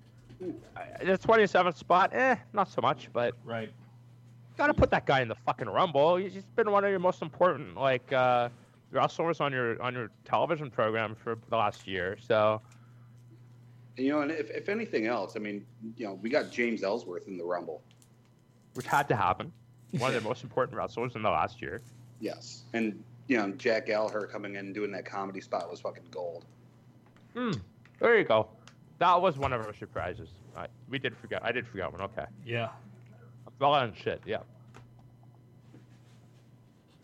I- The 27th spot, eh, not so much, but Right. gotta put that guy in the fucking Rumble. He's he's been one of your most important like uh, wrestlers on your on your television program for the last year. So And, you know, and if, if anything else, I mean, you know, we got James Ellsworth in the Rumble. which had to happen. One of the most important wrestlers in the last year. Yes. And, you know, Jack Gallagher coming in and doing that comedy spot was fucking gold. Hmm. There you go. That was one of our surprises. I, we did forget. I did forget one. Okay. Yeah. Well on shit. Yeah.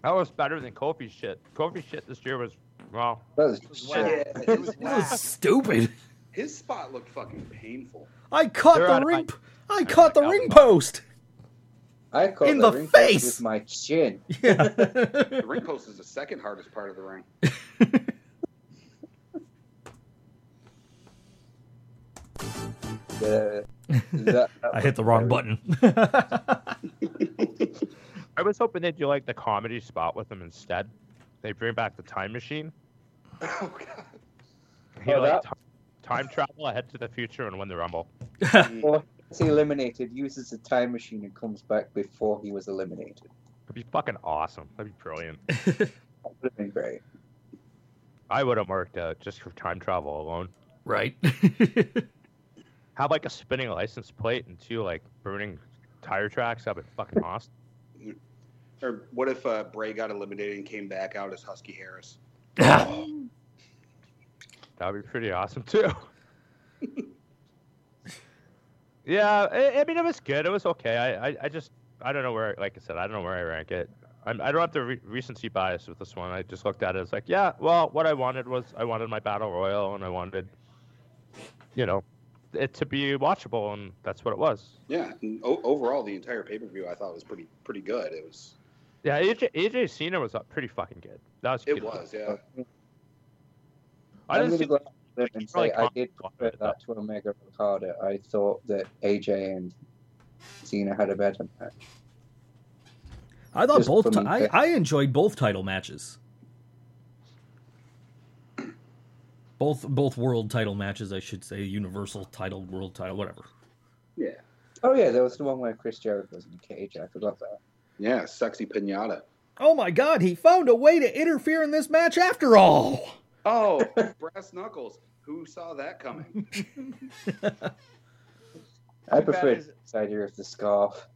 That was better than Kofi's shit. Kofi's shit this year was well. That was Wow. shit. It was That was stupid. His spot looked fucking painful. I caught They're the ring. my- I I'm caught the ring post. I caught In the, the ring post face! with my chin. Yeah. The ring post is the second hardest part of the ring. Yeah. That- that I hit the wrong button. I was hoping they'd do like the comedy spot with him instead. They bring back the time machine. Oh god. He Oh, like that- ti- time travel ahead to the future and win the rumble. Or he's eliminated, uses the time machine, and comes back before he was eliminated. That'd be fucking awesome. That'd be brilliant. That would have been great. I would have worked out just for time travel alone. right. Have like a spinning license plate and two like burning tire tracks. That'd be fucking awesome. Or what if uh, Bray got eliminated and came back out as Husky Harris? That'd be pretty awesome too. Yeah, I, I mean it was good. It was okay. I, I, I just I don't know where. Like I said, I don't know where I rank it. I'm, I don't have the re- recency bias with this one. I just looked at it as like, yeah, well, what I wanted was I wanted my battle royal and I wanted, you know, it to be watchable, and that's what it was. Yeah. And o- overall, the entire pay per view I thought was pretty pretty good. It was. Yeah, AJ, AJ Cena was uh, pretty fucking good. That was. It good. was. Yeah. I I'm didn't really see. glad to and say I did confident prefer that to Omega Okada. I thought that AJ and Cena had a better match. I thought Just both. for Ti- I. I enjoyed both title matches. Both both world title matches, I should say, universal title, world title, whatever. Yeah. Oh yeah, there was the one where Chris Jericho was in a cage. I forgot that. Yeah. Sexy pinata. Oh my God, he found a way to interfere in this match after all. Oh, brass knuckles. Who saw that coming? I prefer bad preferred is- this idea of the scarf.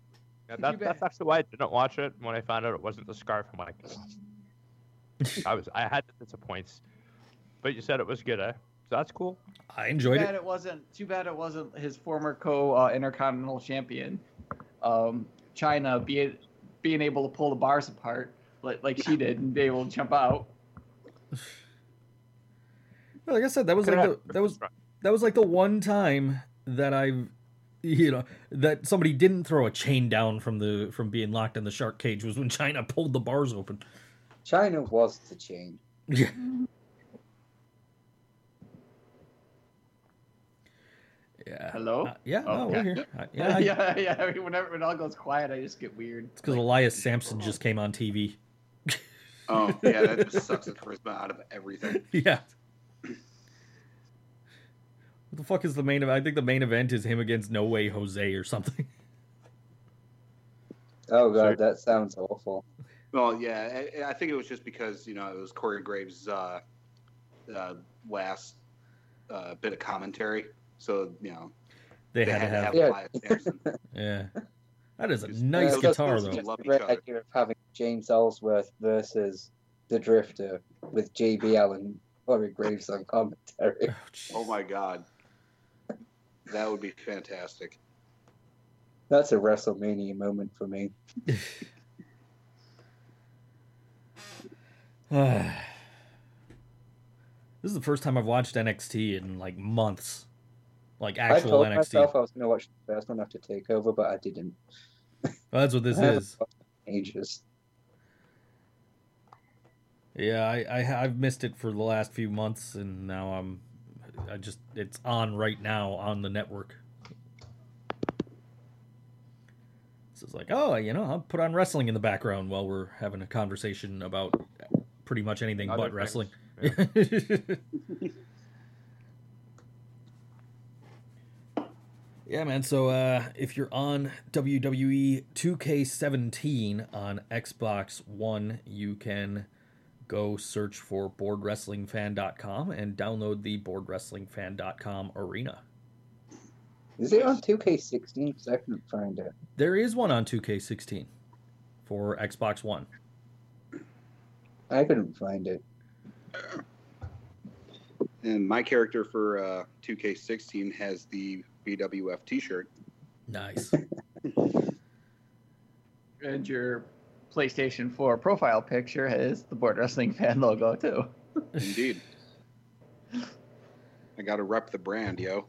Yeah, that, that's actually why I didn't watch it. When I found out it wasn't the scarf, I'm like, I was I had to disappoint. But you said it was good, eh? So that's cool. I enjoyed Too enjoyed bad it. it wasn't. Too bad it wasn't his former co uh, intercontinental champion, um, Chyna being being able to pull the bars apart like like she did and be able to jump out. Like I said, that was Could've like the, that was that was like the one time that I've you know that somebody didn't throw a chain down from the from being locked in the shark cage was when Chyna pulled the bars open. Chyna was the chain. Yeah. Yeah. Hello? Uh, yeah, Oh, no, we're here. Uh, Yeah, yeah, yeah, I- yeah. I mean, whenever it all goes quiet, I just get weird. It's because Elias Samson just came on TV. Oh, yeah. That just sucks the charisma out of everything. yeah. What the fuck is the main event? I think the main event is him against No Way Jose or something. Oh Sorry. god, that sounds awful. Well, yeah. I, I think it was just because you know it was Corey Graves' uh, uh, last uh, bit of commentary, so you know They, had, to have. Yeah. Elias Samson. Yeah. That is a Just- nice those- guitar, though. two love the each great other. idea of having James Ellsworth versus the Drifter with JBL and Corey Graves on commentary. Oh. Oh my god, that would be fantastic. That's a WrestleMania moment for me. this is the first time I've watched NXT in like months. Like actual I actual told NXT. myself I was going to watch the first one after Takeover, but I didn't. Well, that's what this is. watched it in ages. Yeah, I, I I've missed it for the last few months, and now I'm I just it's on right now on the network. So it's like, oh, you know, I'll put on wrestling in the background while we're having a conversation about pretty much anything Other but things. wrestling. Yeah. yeah, man. So uh, if you're on WWE 2K17 on Xbox One, you can go search for boardwrestlingfan.com and download the boardwrestlingfan.com arena. Is it on 2K16? Because I couldn't find it. There is one on 2K16 for Xbox One. I couldn't find it. And my character for uh, 2K16 has the BWF T-shirt. Nice. And your PlayStation 4 profile picture has the Board Wrestling Fan logo too. Indeed. I got to rep the brand, yo.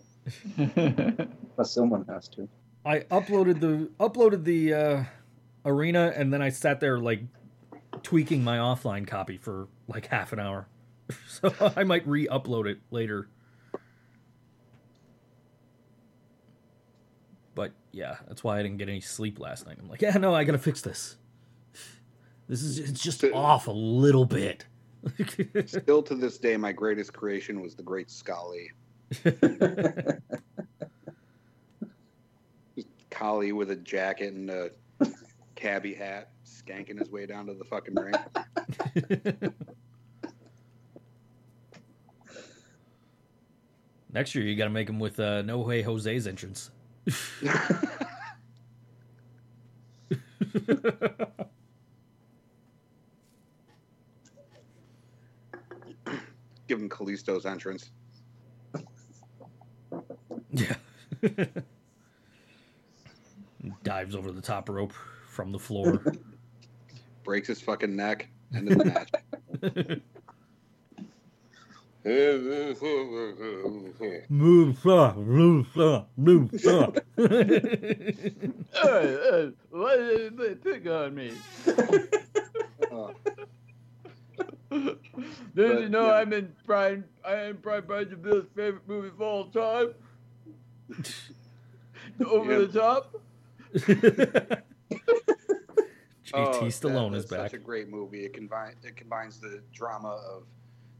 Well, someone has to. I uploaded the uploaded the uh, arena, and then I sat there like tweaking my offline copy for like half an hour. So I might re-upload it later. But yeah, that's why I didn't get any sleep last night. I'm like, yeah, no, I gotta fix this. This is it's just off a little bit. Still to this day, my greatest creation was the Great Scully. Collie with a jacket and a cabbie hat, skanking his way down to the fucking ring. Next year, you got to make him with uh, No Way Jose's entrance. Give him Kalisto's entrance. yeah. Dives over the top rope from the floor. Breaks his fucking neck. End of the match. move, uh, move, uh, move. Hey, hey, why did they pick on me? Uh, Did But, you know yeah. I'm in Brian? I am Brian Brian DeVille's favorite movie of all time. Over Yeah. the top. JT oh, Stallone that- is that's back. Such a great movie. It combines it combines the drama of,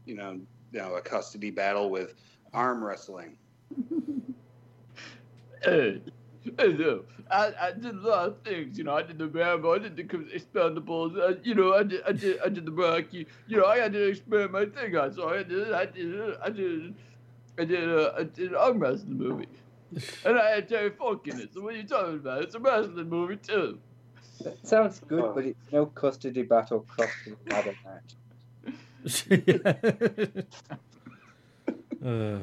you know, you know, a custody battle with arm wrestling. Hey, hey, no. I, I did a lot of things, you know. I did the Rambo, I did the Expendables, uh, you know. I did, I did, I did the Rocky. You know, I had to experiment my thing on, so I did, I did, I did, I did, uh, I did an arm wrestling movie, and I had Terry Funk in it. So what are you talking about? It's a wrestling movie too. That sounds good, Oh. but it's no custody battle custody ladder match. uh.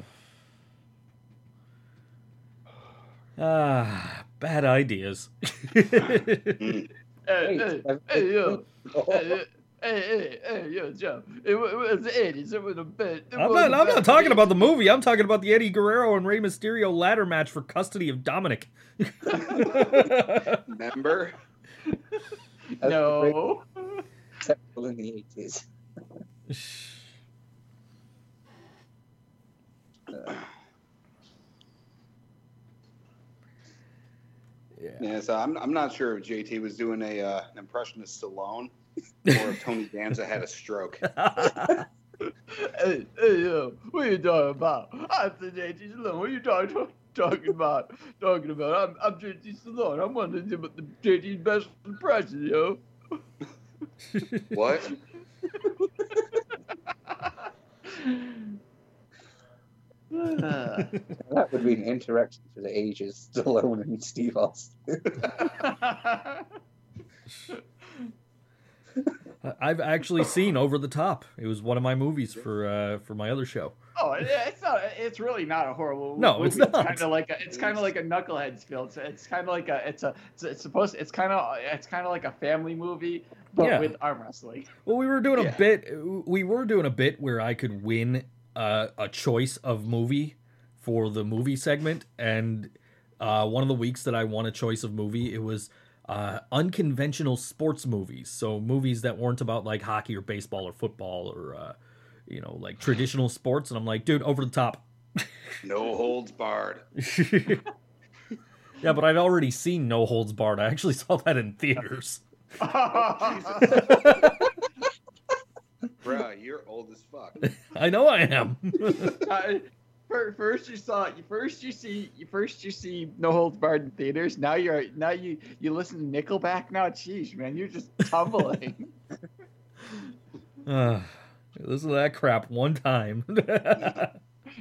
Ah, bad ideas. Hey, hey, hey, yo, hey, hey, hey, hey, yo, Joe. It, was the '80s. It was a bit. I'm not. a I'm not talking about the movie. I'm talking about the Eddie Guerrero and Rey Mysterio ladder match for custody of Dominic. Remember? No. acceptable in the 80s. Uh, yeah. Yeah, so I'm, I'm not sure if JT was doing a uh, an impression of Stallone or if Tony Danza had a stroke. Hey, hey, yo, what are you talking about? I'm the JT Stallone. What are you talking talking about? Talking about? I'm, I'm JT Stallone. I'm one of the, the JT's best impressions, yo. What? that would be an interaction for the ages, Stallone and Steve Austin. I've actually seen Over the Top. It was one of my movies for uh, for my other show. oh, it's not. It's really not a horrible. No, movie. it's not. kind of like a. It's kind of like a knuckleheads film. It's, it's kind of like a. It's a. It's, it's supposed. It's kind of. It's kind of like a family movie, but Yeah. with arm wrestling. Well, we were doing a bit. We were doing a bit where I could win uh, a choice of movie for the movie segment, and uh, one of the weeks that I won a choice of movie, it was uh, unconventional sports movies. So movies that weren't about like hockey or baseball or football or uh, you know like traditional sports. And I'm like, dude, over the top. No holds barred. yeah, but I'd already seen No Holds Barred. I actually saw that in theaters. Bruh, you're old as fuck. I know I am. Uh, first you saw first you see first you see No Holds Barred in theaters. Now you're now you you listen to Nickelback. Now, jeez, man, you're just tumbling. Uh, listen to that crap one time.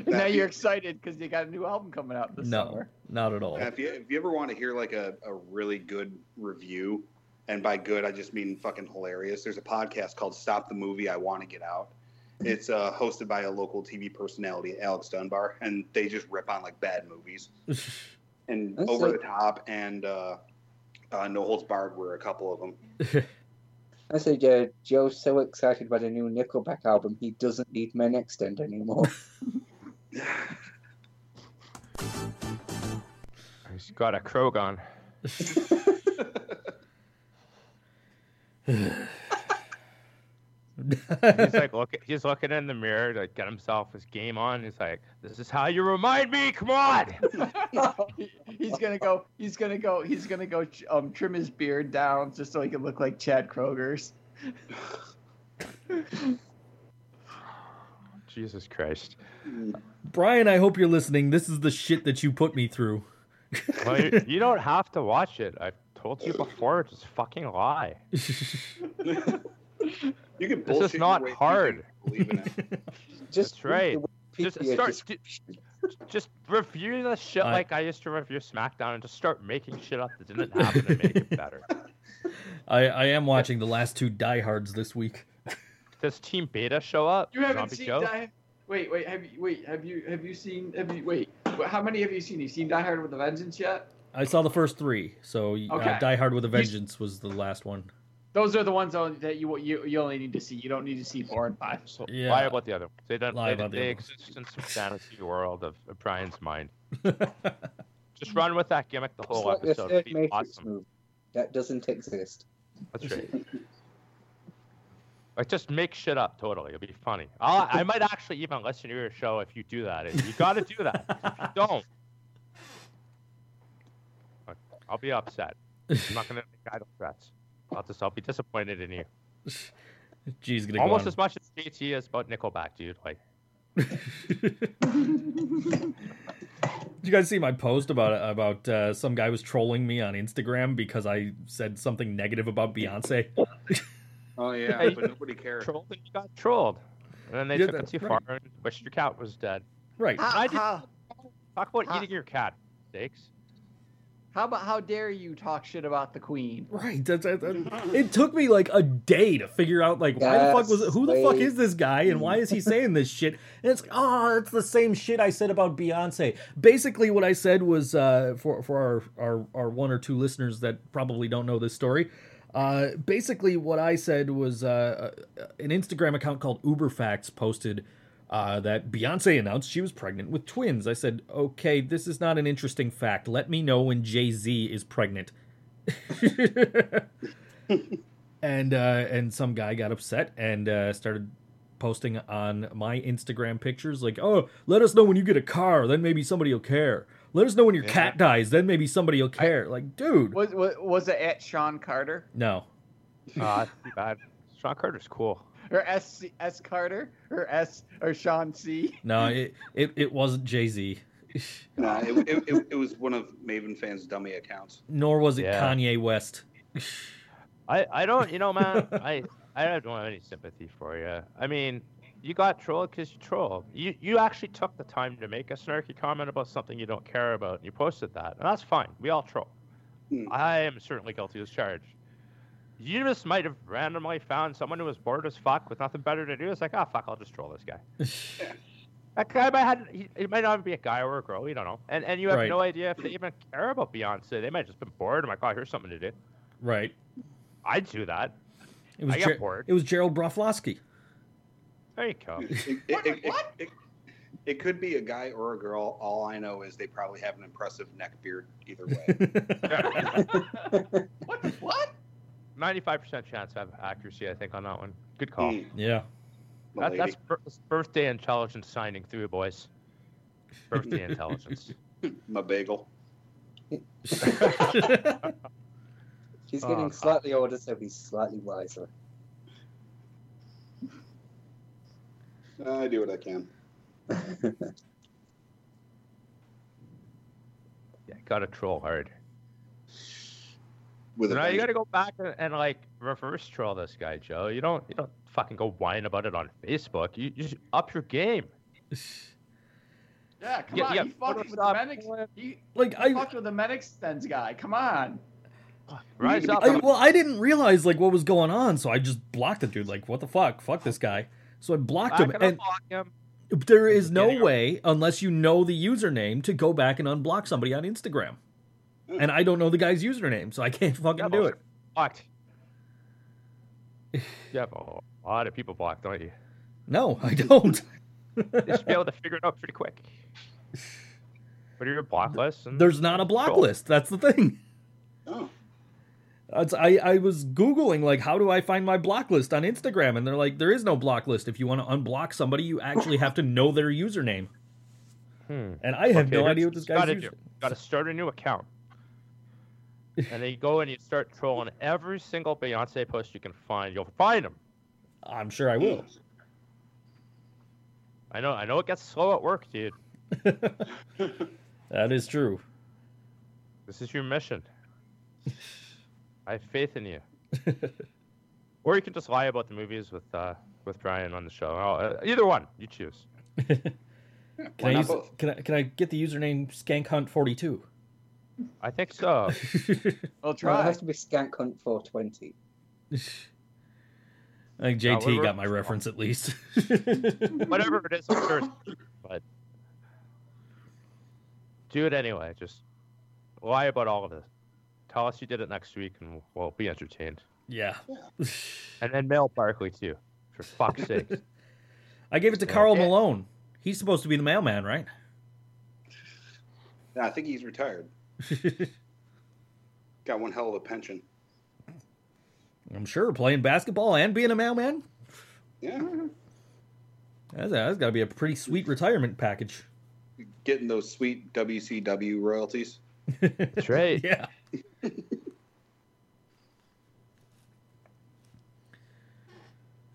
now you're excited because they got a new album coming out this no, summer. not at all. And if you if you ever want to hear like a, a really good review, and by good I just mean fucking hilarious. There's a podcast called Stop the Movie I Want to Get Out. It's uh, hosted by a local TV personality, Alex Dunbar, and they just rip on like bad movies and That's over the top and uh, uh, No Holds Barred were a couple of them. I said, uh, Joe's so excited by the new Nickelback album, he doesn't need men extend anymore. He's got a Krogon. He's like looking. He's looking in the mirror to get himself his game on. He's like, "This is how you remind me. Come on." He's gonna go. He's gonna go. He's gonna go. Um, trim his beard down just so he can look like Chad Kroeger's. Jesus Christ. Brian, I hope you're listening. This is the shit that you put me through. Well, you, you don't have to watch it. I've told you before. Just fucking lie. You can This is not hard. Believe in it. Just That's right. read the Just Wikipedia start- Just review the shit I- like I used to review SmackDown and just start making shit up that didn't happen to make it better. I, I am watching the last two diehards this week. Does Team Beta show up? You haven't Zombie seen Joe? Die. Wait, wait. Have you? Wait. Have you? Have you seen? Have you? Wait. How many have you seen? You seen Die Hard with a Vengeance yet? I saw the first three, so uh, Die Hard with a You Vengeance was the last one. Those are the ones that you you you only need to see. You don't need to see four and five. So Yeah. Lie about the other ones. They don't. Lie they about the they other exist in some fantasy world of, of Brian's mind. Just run with that gimmick the whole like episode. It'd be awesome. movie. That doesn't exist. That's right. Like just make shit up totally. It'll be funny. I'll, I might actually even listen to your show if you do that. You got to do that. If you don't, I'll be upset. I'm not gonna make idle threats. I'll just I'll be disappointed in you. G's gonna Almost go as much as JT is about Nickelback, dude. Like Did you guys see my post about about uh, some guy was trolling me on Instagram because I said something negative about Beyonce? Oh yeah, but nobody cares. trolled and you got trolled. And then they Yeah, took it too right. far and wished your cat was dead. Right. How, I did- how, Talk about eating your cat. Steaks. How about how dare you talk shit about the Queen? Right. That's, that- that- it took me like a day to figure out like why the fuck was it, who the fuck is this guy and why is he saying this shit? And it's like, oh, it's the same shit I said about Beyonce. Basically, what I said was uh, for for our, our our one or two listeners that probably don't know this story. Uh, basically, what I said was uh, an Instagram account called Uberfacts posted uh, that Beyonce announced she was pregnant with twins. I said, okay, this is not an interesting fact. Let me know when Jay Z is pregnant. and uh, and some guy got upset and uh, started posting on my Instagram pictures like, "Oh, let us know when you get a car, then maybe somebody will care. Let us know when your Yeah. cat dies, then maybe somebody will care." like, dude, Was, was was it at Sean Carter no. Uh, too bad. Sean Carter's cool. Or S C, S Carter or S or Sean C? No, it it, it wasn't Jay Z, Nah, it, it, it, it was one of Maven fans' dummy accounts. nor was it Yeah. Kanye West. I, I don't, you know, man, I, I don't have any sympathy for you. I mean, you got trolled because you trolled. You, you actually took the time to make a snarky comment about something you don't care about, and you posted that, and that's fine. We all troll. Hmm. I am certainly guilty as charged. You just might have randomly found someone who was bored as fuck with nothing better to do. It's like, ah, fuck, I'll just troll this guy. That guy might have, he, he might not even be a guy or a girl, you don't know. And and you have Right. no idea if they even care about Beyonce. They might have just been bored. I'm like, oh, here's something to do. right. I'd do that. It was I got Ger- bored. it was Gerald Broflovski. There you go. It, it, What? it, it, What? it, it could be a guy or a girl. All I know is they probably have an impressive neck beard either way. What? What? Ninety-five percent chance of accuracy, I think, on that one. Good call. Mm, yeah. That, that's bir- that's birthday intelligence signing through, boys. Birthday intelligence. my bagel. He's Oh, getting God. slightly older, so he's slightly wiser. I do what I can. Yeah, gotta troll hard. With So a you gotta go back and, and like reverse troll this guy, Joe. You don't you don't fucking go whine about it on Facebook. You, you just up your game. Yeah, come Yeah, on. yeah, He fucked with the Photoshop. Menix. He, like he I, fucked with the Menix guy. Come on. Rise up. I well, I didn't realize like what was going on, so I just blocked the dude. Like, what the fuck? Fuck this guy. So I blocked him, and and unblock him. there is no way, unless you know the username, to go back and unblock somebody on Instagram. And I don't know the guy's username, so I can't fucking Yeah, do it. Blocked. You have a lot of people blocked, don't you? No, I don't. You should be able to figure it out pretty quick. What are your block lists? And There's not a block Cool. list. That's the thing. Oh, I, I was Googling, like, how do I find my block list on Instagram? And they're like, there is no block list. If you want to unblock somebody, you actually have to know their username. Hmm. And I have Okay, no idea what this guy's username. Got to start a new account. And then you go and you start trolling every single Beyonce post you can find. You'll find them. I'm sure I will. I know. I know it gets slow at work, dude. that is true. This is your mission. I have faith in you. or you can just lie about the movies with uh, with Brian on the show. Oh, uh, either one, you choose. Can I, use, can I can I get the username skankhunt42? I think so. I'll No, it has to be Skank Hunt 420. I think JT we're- got my reference at least. Whatever it is, I'm sure. But do it anyway. Just lie about all of this. Tell us you did it next week, and we'll be entertained. yeah. And then mail Barkley too, for fuck's sake. I gave it to Yeah. Carl Yeah. Malone. He's supposed to be the mailman, right? Yeah, I think he's retired. Got one hell of a pension. I'm sure playing basketball and being a mailman. Yeah, That's, that's got to be a pretty sweet retirement package. getting those sweet WCW royalties. That's right. Yeah.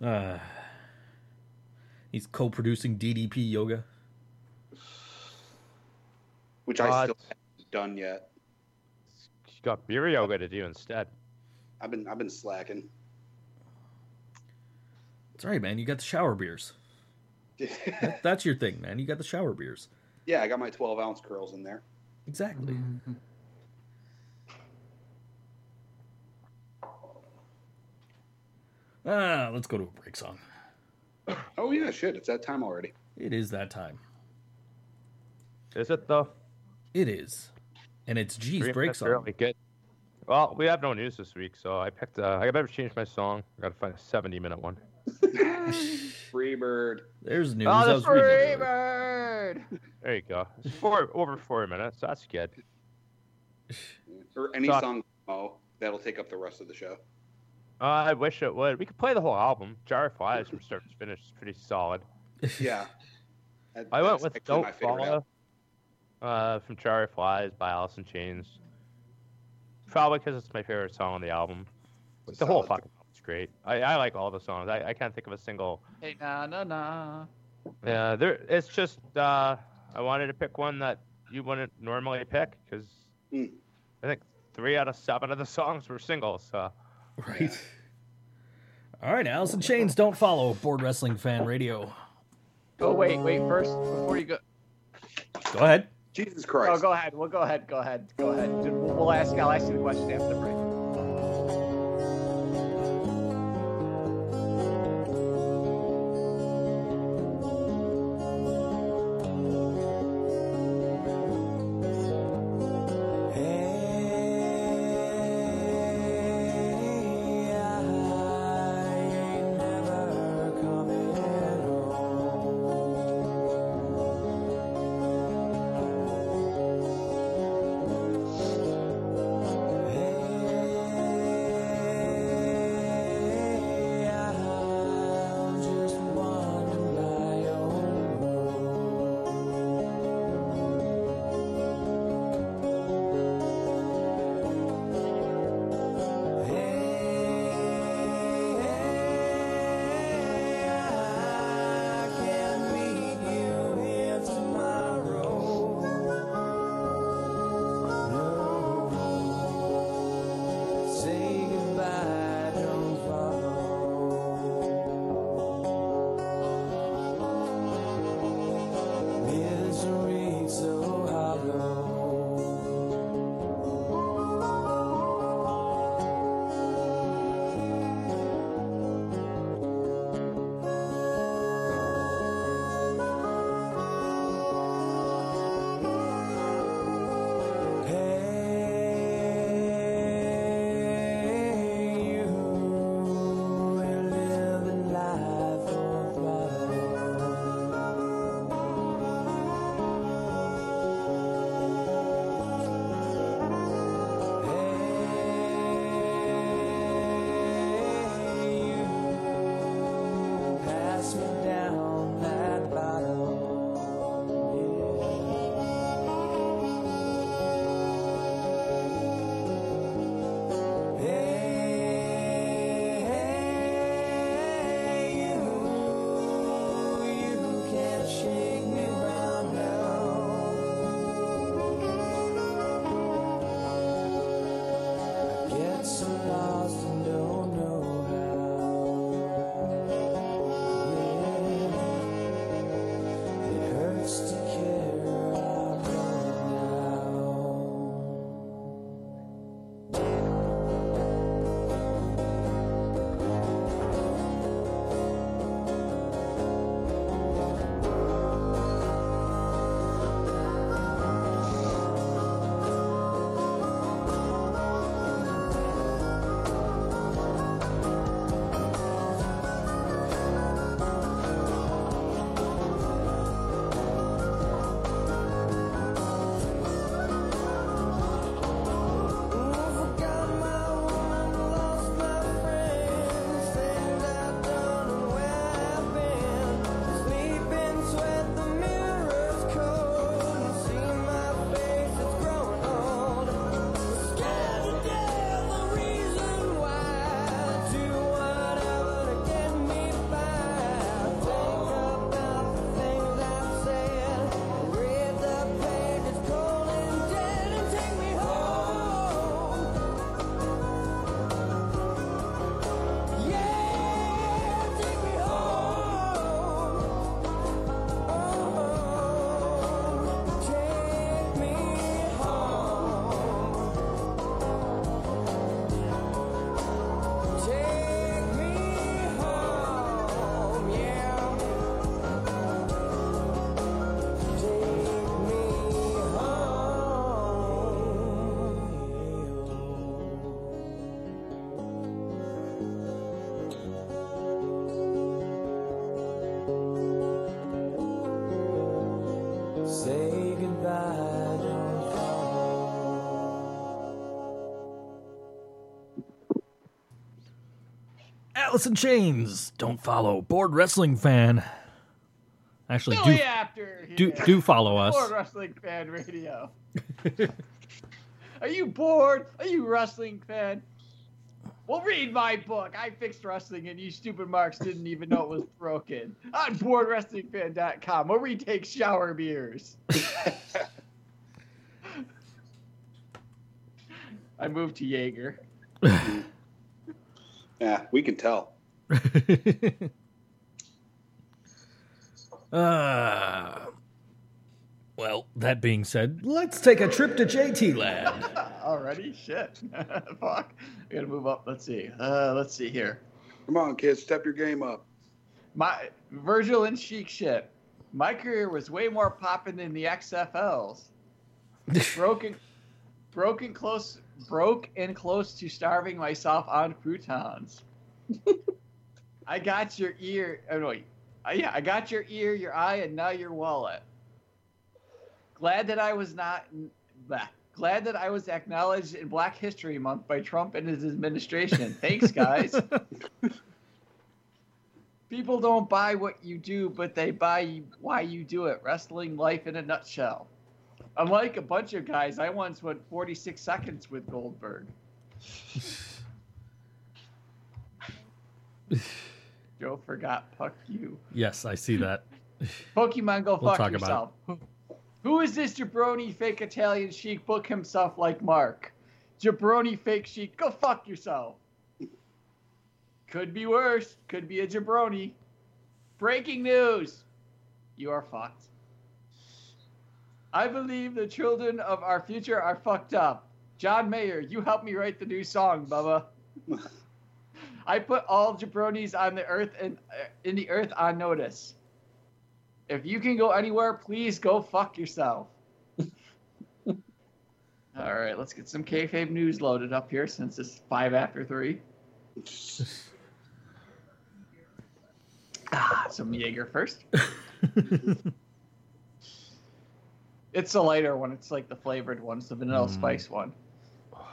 uh, he's co-producing DDP Yoga. which I still haven't done yet. You got beer yoga to do instead. I've been I've been slacking. That's right, man. You got the shower beers. That- That's your thing, man. You got the shower beers. yeah, I got my 12 ounce curls in there. Exactly. Ah, let's go to a break song. Oh yeah, shit, it's that time already. It is that time. Is it though? It is. And it's G's Three break minutes song. early, Good. Well, we have no news this week, so I picked. Uh, I better change my song. I gotta find a seventy-minute one. Free bird. There's news. Oh, I the was reading free bird. There you go. It's four over four minutes. That's good. Or any Suck. song oh, that'll take up the rest of the show. Uh, I wish it would. We could play the whole album. Jar of Flies from start to finish is pretty solid. Yeah. That- I went with actually Don't my favorite Follow uh, from Jar of Flies by Alice in Chains. Probably because it's my favorite song on the album. It's the whole solid- fucking album's great. I, I like all the songs. I, I can't think of a single. Hey, na na na. Yeah, there. It's just uh, I wanted to pick one that you wouldn't normally pick because Mm. I think three out of seven of the songs were singles. So Right. All right, Alice in Chains, don't follow Board Wrestling Fan Radio. Oh wait, wait. First, before you go. Go ahead. Jesus Christ. Oh, go ahead. We'll go ahead. Go ahead. Go ahead. We'll, ask. I'll ask you the question after the break. Allison Chains. Don't follow. Bored Wrestling Fan. Actually, do, after do, here. do follow us. Bored Wrestling Fan Radio. Are you bored? Are you wrestling fan? Well, read my book. I fixed wrestling, and you stupid marks didn't even know it was broken. On boredwrestlingfan.com, where we take shower beers. I moved to Jaeger. Yeah, we can tell. uh, well, that being said, let's take a trip to JT Land. Already? Shit. Fuck. We gotta move up. Let's see. Uh, let's see here. Come on, kids, step your game up. My Virgil and Chic shit. My career was way more popping than the XFLs. Broken, broken close, broke and close to starving myself on croutons. I got your ear. Oh wait, uh, yeah, I got your ear, your eye, and now your wallet. Glad that I was not. Bleh. Glad that I was acknowledged in Black History Month by Trump and his administration. Thanks, guys. People don't buy what you do, but they buy why you do it. Wrestling life in a nutshell. Unlike a bunch of guys, I once went 46 seconds with Goldberg. Joe forgot puck you. yes, I see that. Pokemon, go We'll fuck yourself. Who is this jabroni fake Italian chic? Book himself like Mark. Jabroni fake chic, go fuck yourself. Could be worse. Could be a jabroni. Breaking news. You are fucked. I believe the children of our future are fucked up. John Mayer, you helped me write the new song, Bubba. I put all jabronis on the earth and uh, in the earth on notice. If you can go anywhere, please go fuck yourself. All right, let's get some kayfabe news loaded up here since it's five after three. Ah, some Jaeger first. It's a lighter one. It's like the flavored one. It's the vanilla Mm. spice one.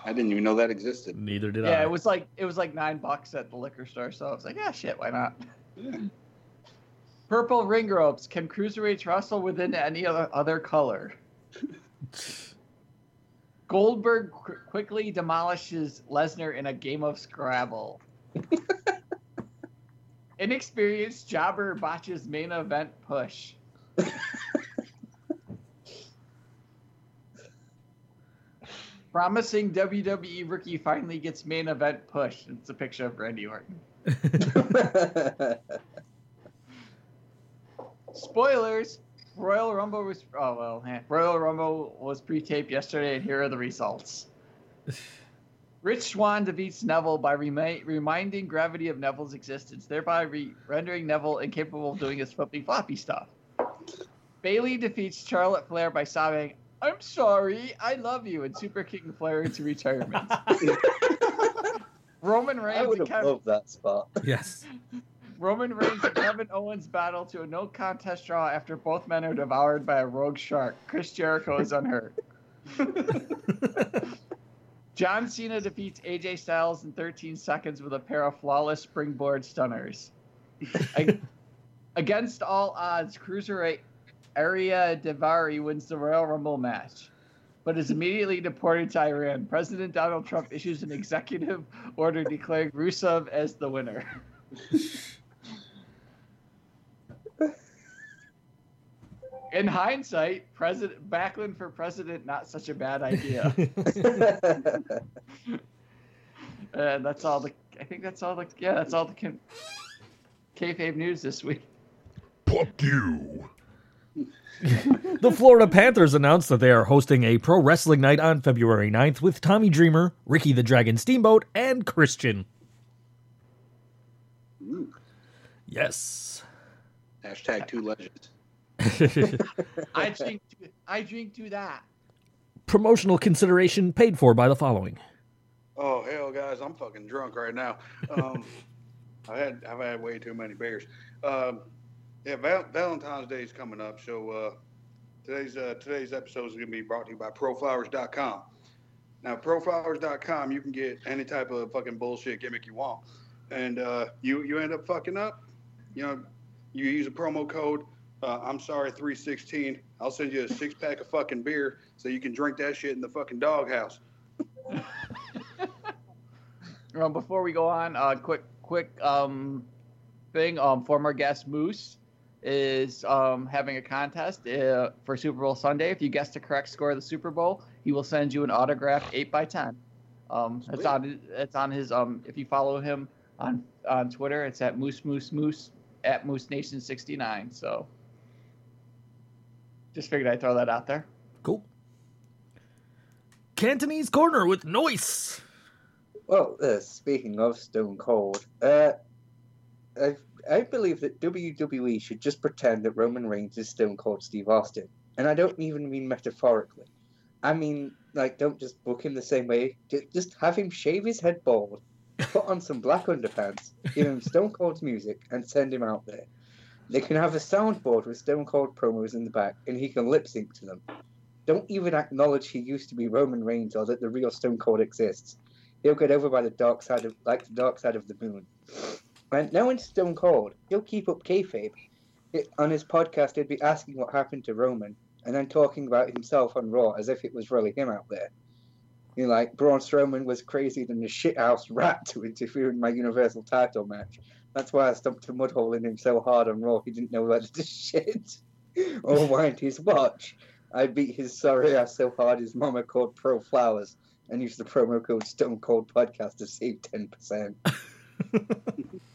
I didn't even know that existed. Neither did Yeah, I. Yeah, it was like it was like nine bucks at the liquor store. So I was like, yeah, shit, why not? Yeah. Purple ring ropes. Can cruiserweights wrestle within any other other color? Goldberg qu- quickly demolishes Lesnar in a game of Scrabble. Inexperienced jobber botches main event push. Promising WWE rookie finally gets main event push. It's a picture of Randy Orton. Spoilers. Royal Rumble was oh well. eh, Royal Rumble was pre-taped yesterday, and here are the results. Rich Swann defeats Neville by remi- reminding gravity of Neville's existence, thereby re- rendering Neville incapable of doing his flippy floppy stuff. Bayley defeats Charlotte Flair by sobbing, "I'm sorry, I love you," and super kicking Flair into retirement. Roman Reigns. I Reigns would and have Kevin loved that spot. yes. Roman Reigns and Kevin Owens battle to a no contest draw after both men are devoured by a rogue shark. Chris Jericho is unhurt. John Cena defeats AJ Styles in 13 seconds with a pair of flawless springboard stunners. Against all odds, Cruiserweight Ariya Daivari wins the Royal Rumble match, but is immediately deported to Iran. President Donald Trump issues an executive order declaring Rusev as the winner. In hindsight, President Backlund for president not such a bad idea. and uh, that's all the. I think that's all the. Yeah, that's all the can, kayfabe news this week. Fuck you. The Florida Panthers announced that they are hosting a pro wrestling night on February 9th with Tommy Dreamer, Ricky the Dragon Steamboat, and Christian. Ooh. Yes. Hashtag two legends. I drink. To, I drink to that. Promotional consideration paid for by the following. Oh hell, guys, I'm fucking drunk right now. Um, I had I've had way too many beers. Um, yeah, Val- Valentine's Day is coming up, so uh, today's uh, today's episode is going to be brought to you by ProFlowers.com. Now, ProFlowers.com, you can get any type of fucking bullshit gimmick you want. and uh, you you end up fucking up, you know, you use a promo code. Uh, I'm sorry, 316. I'll send you a six pack of fucking beer so you can drink that shit in the fucking doghouse. Um, before we go on, uh, quick, quick um, thing. Um, former guest Moose is um, having a contest uh, for Super Bowl Sunday. If you guess the correct score of the Super Bowl, he will send you an autographed eight by ten. Um, it's on it's on his um. If you follow him on on Twitter, it's at Moose Moose Moose at Moose Nation sixty nine. So just figured I'd throw that out there. Cool. Cantonese Corner with Noise. Well, uh, speaking of Stone Cold, uh, I, I believe that WWE should just pretend that Roman Reigns is Stone Cold Steve Austin. And I don't even mean metaphorically. I mean, like, don't just book him the same way. Just have him shave his head bald, put on some black underpants, give him Stone Cold's music, and send him out there. They can have a soundboard with Stone Cold promos in the back, and he can lip sync to them. Don't even acknowledge he used to be Roman Reigns or that the real Stone Cold exists he'll get over by the dark side of like the dark side of the moon. And knowing Stone Cold, he'll keep up kayfabe. It, on his podcast, he'd be asking what happened to Roman, and then talking about himself on Raw as if it was really him out there. You know, like Braun Strowman was crazier than a shithouse rat to interfere in my Universal title match. That's why I stumped a mud hole in him so hard on Raw he didn't know whether to shit or wind his watch. I beat his sorry ass so hard his mama called Pro Flowers and used the promo code Stone Cold Podcast to save ten percent.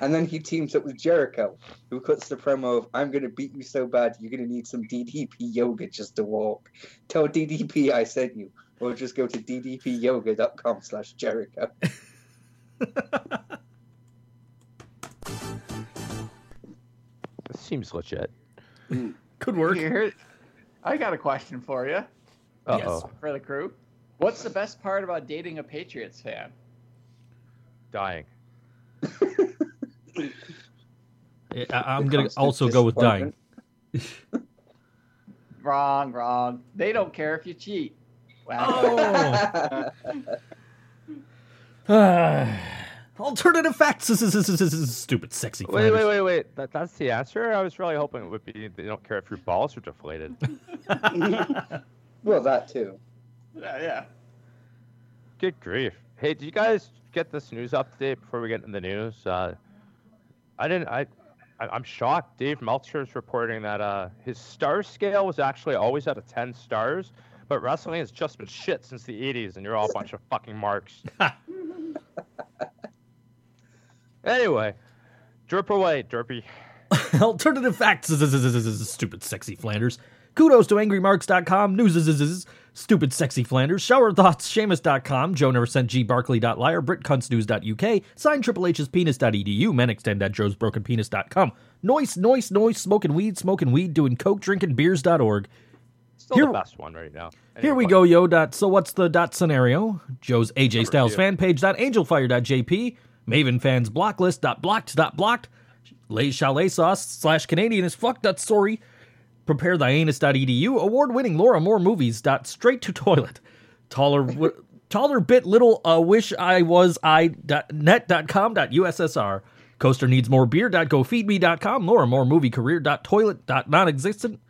and then he teams up with Jericho, who cuts the promo of "I'm gonna beat you so bad you're gonna need some DDP yoga just to walk." Tell DDP I sent you, or just go to ddpyoga.com/slash Jericho. Seems legit. Could work. Here, I got a question for you. Yes. oh. for the crew. What's the best part about dating a Patriots fan? Dying. I, am gonna also go with dying. Wrong, wrong. They don't care if you cheat. Wow. Oh. Alternative facts. This is a stupid, sexy. Wait, wait, wait, wait. That, that's the answer? I was really hoping it would be they don't care if your balls are deflated. well, that too. yeah, yeah. Good grief. Hey, did you guys get this news update before we get into the news? Uh, I didn't. I, I'm shocked. Dave Meltzer is reporting that uh, his star scale was actually always at a 10 stars, but wrestling has just been shit since the 80s, and you're all a bunch of fucking marks. anyway, derp away, derpy. Alternative facts. Stupid, sexy Flanders. Kudos to angrymarks.com, news stupid, sexy Flanders, shower thoughts, Seamus.com, Joe never sent G Barkley.liar, BritCuntsNews.uk, sign Triple H's penis.edu, men extend at Joe's broken penis.com, noise, noise, noise, smoking weed, smoking weed, doing coke, drinking beers.org. Still Here- the best one right now. Here we go, yo. Dot, so what's the dot scenario? Joe's AJ Styles fan page. Dot angelfire.jp. Maven fans block list. Dot blocked. Dot blocked. Lay chalet sauce slash Canadian is fuck. Dot sorry. Prepare thy anus.edu. Award winning Laura Moore movies. Dot straight to toilet. Taller. wi- Taller bit little uh, wish I was I dot net dot com dot USSR. Coaster needs more beer dot go feed me dot com. Laura Moore movie career dot toilet dot non existent.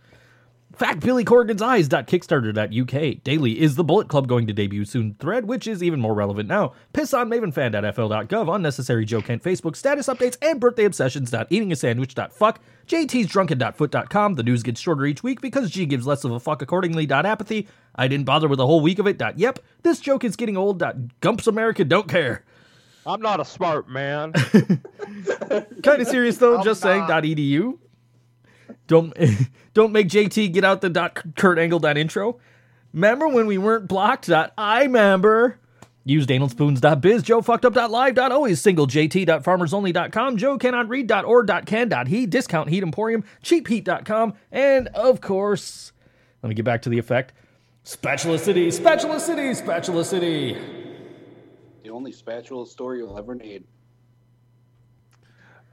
Fact Billy Corgan's Eyes.kickstarter.uk. Daily is the Bullet Club going to debut soon thread, which is even more relevant now. Piss on Mavenfan.fl.gov. Unnecessary Joe Kent Facebook status updates and birthday obsessions.eatingasandwich.fuck. JT's drunken.foot.com. The news gets shorter each week because G gives less of a fuck accordingly. Apathy. I didn't bother with a whole week of it. Yep. This joke is getting old. Gumps America don't care. I'm not a smart man. kind of serious though. I'm just saying. not. .edu. Don't don't make JT get out the dot Kurt Angle dot intro. Remember when we weren't blocked? Dot I remember. Use DanielSpoons.biz, Joe fucked up live always single JT dot farmers only dot com, Joe cannot read dot dot can dot he, discount heat emporium, cheapheat.com, and of course, let me get back to the effect. Spatula City, Spatula City, Spatula City. The only spatula story you'll ever need.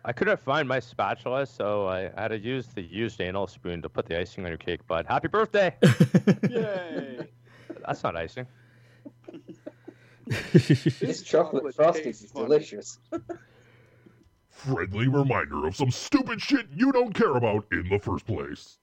I couldn't find my spatula, so I had to use the used anal spoon to put the icing on your cake, But Happy birthday! Yay! That's not icing. This chocolate frosting is delicious. Friendly reminder of some stupid shit you don't care about in the first place.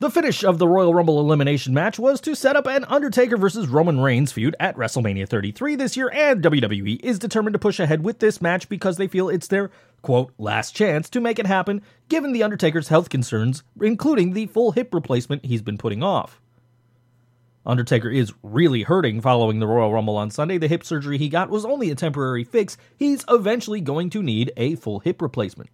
The finish of the Royal Rumble elimination match was to set up an Undertaker versus Roman Reigns feud at WrestleMania 33 this year, and WWE is determined to push ahead with this match because they feel it's their, quote, last chance to make it happen, given The Undertaker's health concerns, including the full hip replacement he's been putting off. Undertaker is really hurting following the Royal Rumble on Sunday. The hip surgery he got was only a temporary fix. He's eventually going to need a full hip replacement.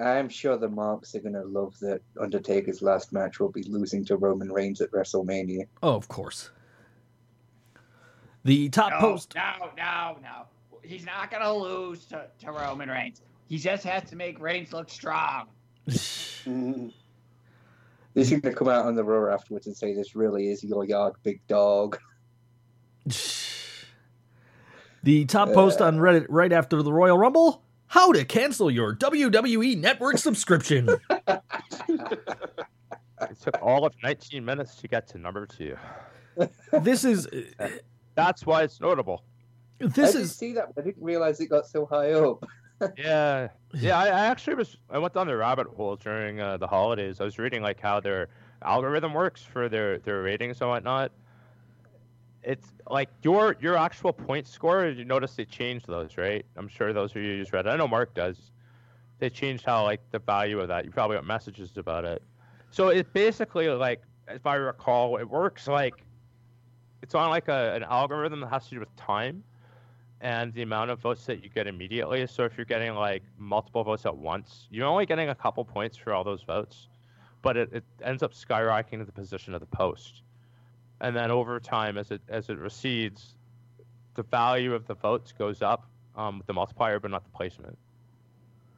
I'm sure the marks are gonna love that Undertaker's last match will be losing to Roman Reigns at WrestleMania. Oh, of course. The top No, post. no, no, no. He's not gonna lose to, to Roman Reigns. He just has to make Reigns look strong. Mhm. He's gonna come out on the Raw afterwards and say, "This really is your yard, big dog." The top post on Reddit right after the Royal Rumble how to cancel your WWE Network subscription. It took all of 19 minutes to get to number two. this is That's why it's notable. I this did is see that, but I didn't realize it got so high up. Yeah, yeah. I, I actually was. I went down the rabbit hole during uh, the holidays. I was reading like how their algorithm works for their their ratings and whatnot. It's like your your actual point score. You notice they changed those, right? I'm sure those of you use Reddit. I know Mark does. They changed how like the value of that. You probably got messages about it. So it basically like, if I recall, it works like it's on like a, an algorithm that has to do with time and the amount of votes that you get immediately. So if you're getting like multiple votes at once, you're only getting a couple points for all those votes, but it, it ends up skyrocketing the position of the post. And then over time, as it as it recedes, the value of the votes goes up um, with the multiplier, but not the placement.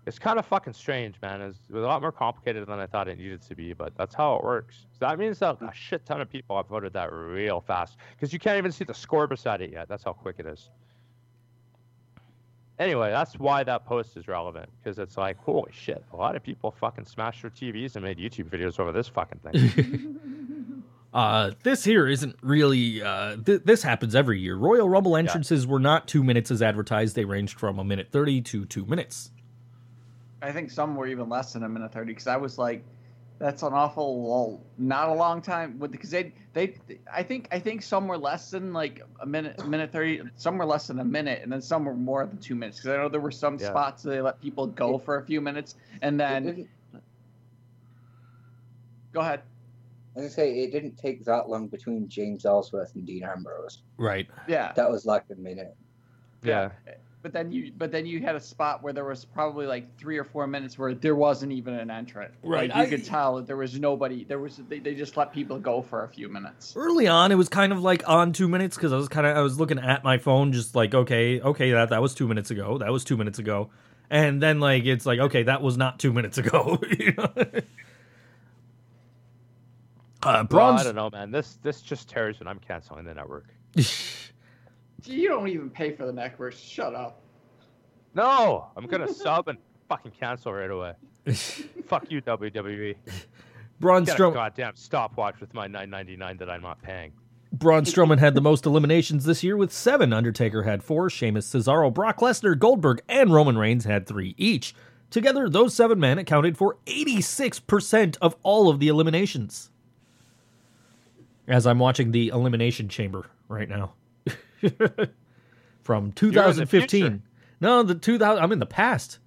It's kind of fucking strange, man. It's a lot more complicated than I thought it needed to be, but that's how it works. So that means that a shit ton of people have voted that real fast because you can't even see the score beside it yet. That's how quick it is. Anyway, that's why that post is relevant because it's like, holy shit, a lot of people fucking smashed their TVs and made YouTube videos over this fucking thing. uh this here isn't really uh th- this happens every year. Royal Rumble entrances were not 2 minutes as advertised. They ranged from a minute 30 to 2 minutes. I think some were even less than a minute thirty because I was like, that's an awful well, not a long time because they they I think I think some were less than like a minute a minute thirty some were less than a minute and then some were more than two minutes because I know there were some Yeah. spots that they let people go for a few minutes and then go ahead I was say it didn't take that long between James Ellsworth and Dean Ambrose. Right. yeah That was like a minute. yeah. but then you but then you had a spot where there was probably like three or four minutes where there wasn't even an entrant Right, like, you I- could tell that there was nobody there was they, they just let people go for a few minutes Early on it was kind of like on 2 minutes cuz I was kind of I was looking at my phone just like okay, okay, that that was 2 minutes ago. That was 2 minutes ago. And then like it's like okay, that was not 2 minutes ago. you know? Uh, Well. I don't know, man. This this just tears when I'm canceling the network. you don't even pay for the network shut up No, I'm gonna sub and fucking cancel right away. Fuck you, WWE. Braun Get Strowman. goddamn stopwatch with my 9.99 that I'm not paying. Braun Strowman had the most eliminations this year with seven. Undertaker had four. Sheamus, Cesaro, Brock Lesnar, Goldberg, and Roman Reigns had three each. Together, those seven men accounted for 86% of all of the eliminations. As I'm watching the Elimination Chamber right now. From 2015. future. no, the 2000. I'm in the past.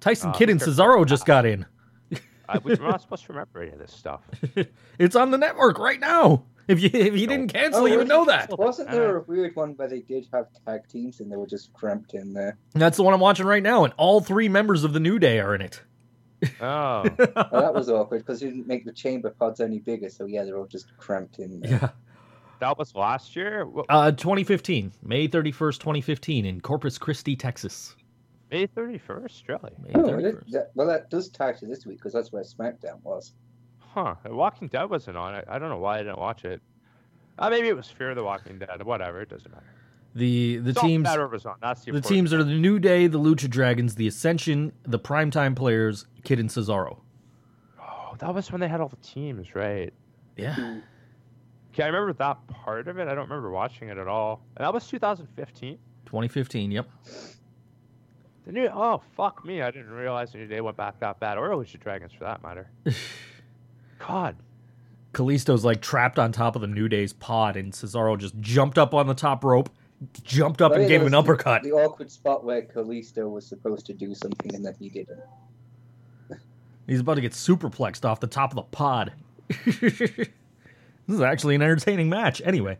Tyson Oh, Kidd and. Cesaro just got in. I, we're not supposed to remember any of this stuff. It's on the network right now. If you if you didn't oh. cancel, you would oh, know that. Wasn't there uh-huh. a weird one where they did have tag teams and they were just cramped in there? That's the one I'm watching right now, and all three members of the New Day are in it. Oh, Well, that was awkward because it didn't make the chamber pods any bigger. So yeah, they're all just cramped in there. Yeah. that was last year. Uh, 2015, May 31st, 2015, in Corpus Christi, Texas. May 31st, really? May Oh, 31st. that- that- well, that does tie to this week because that's where SmackDown was. Huh? Walking Dead wasn't on it. I don't know why I didn't watch it. Uh, maybe it was Fear of the Walking Dead. Whatever, it doesn't matter. The the teams matter was on. That's the, the teams are the New Day, the Lucha Dragons, the Ascension, the Primetime Players, Kidd and Cesaro. Oh, that was when they had all the teams, right? Yeah. Okay, I remember that part of it. I don't remember watching it at all. And that was 2015. 2015. Yep. The new oh fuck me! I didn't realize the New Day went back that bad, or Lucha Dragons for that matter. God, Kalisto's like trapped on top of the New Day's pod, and Cesaro just jumped up on the top rope, jumped up But and gave him an uppercut. The awkward spot where Kalisto was supposed to do something and then he didn't. He's about to get superplexed off the top of the pod. this is actually an entertaining match. Anyway,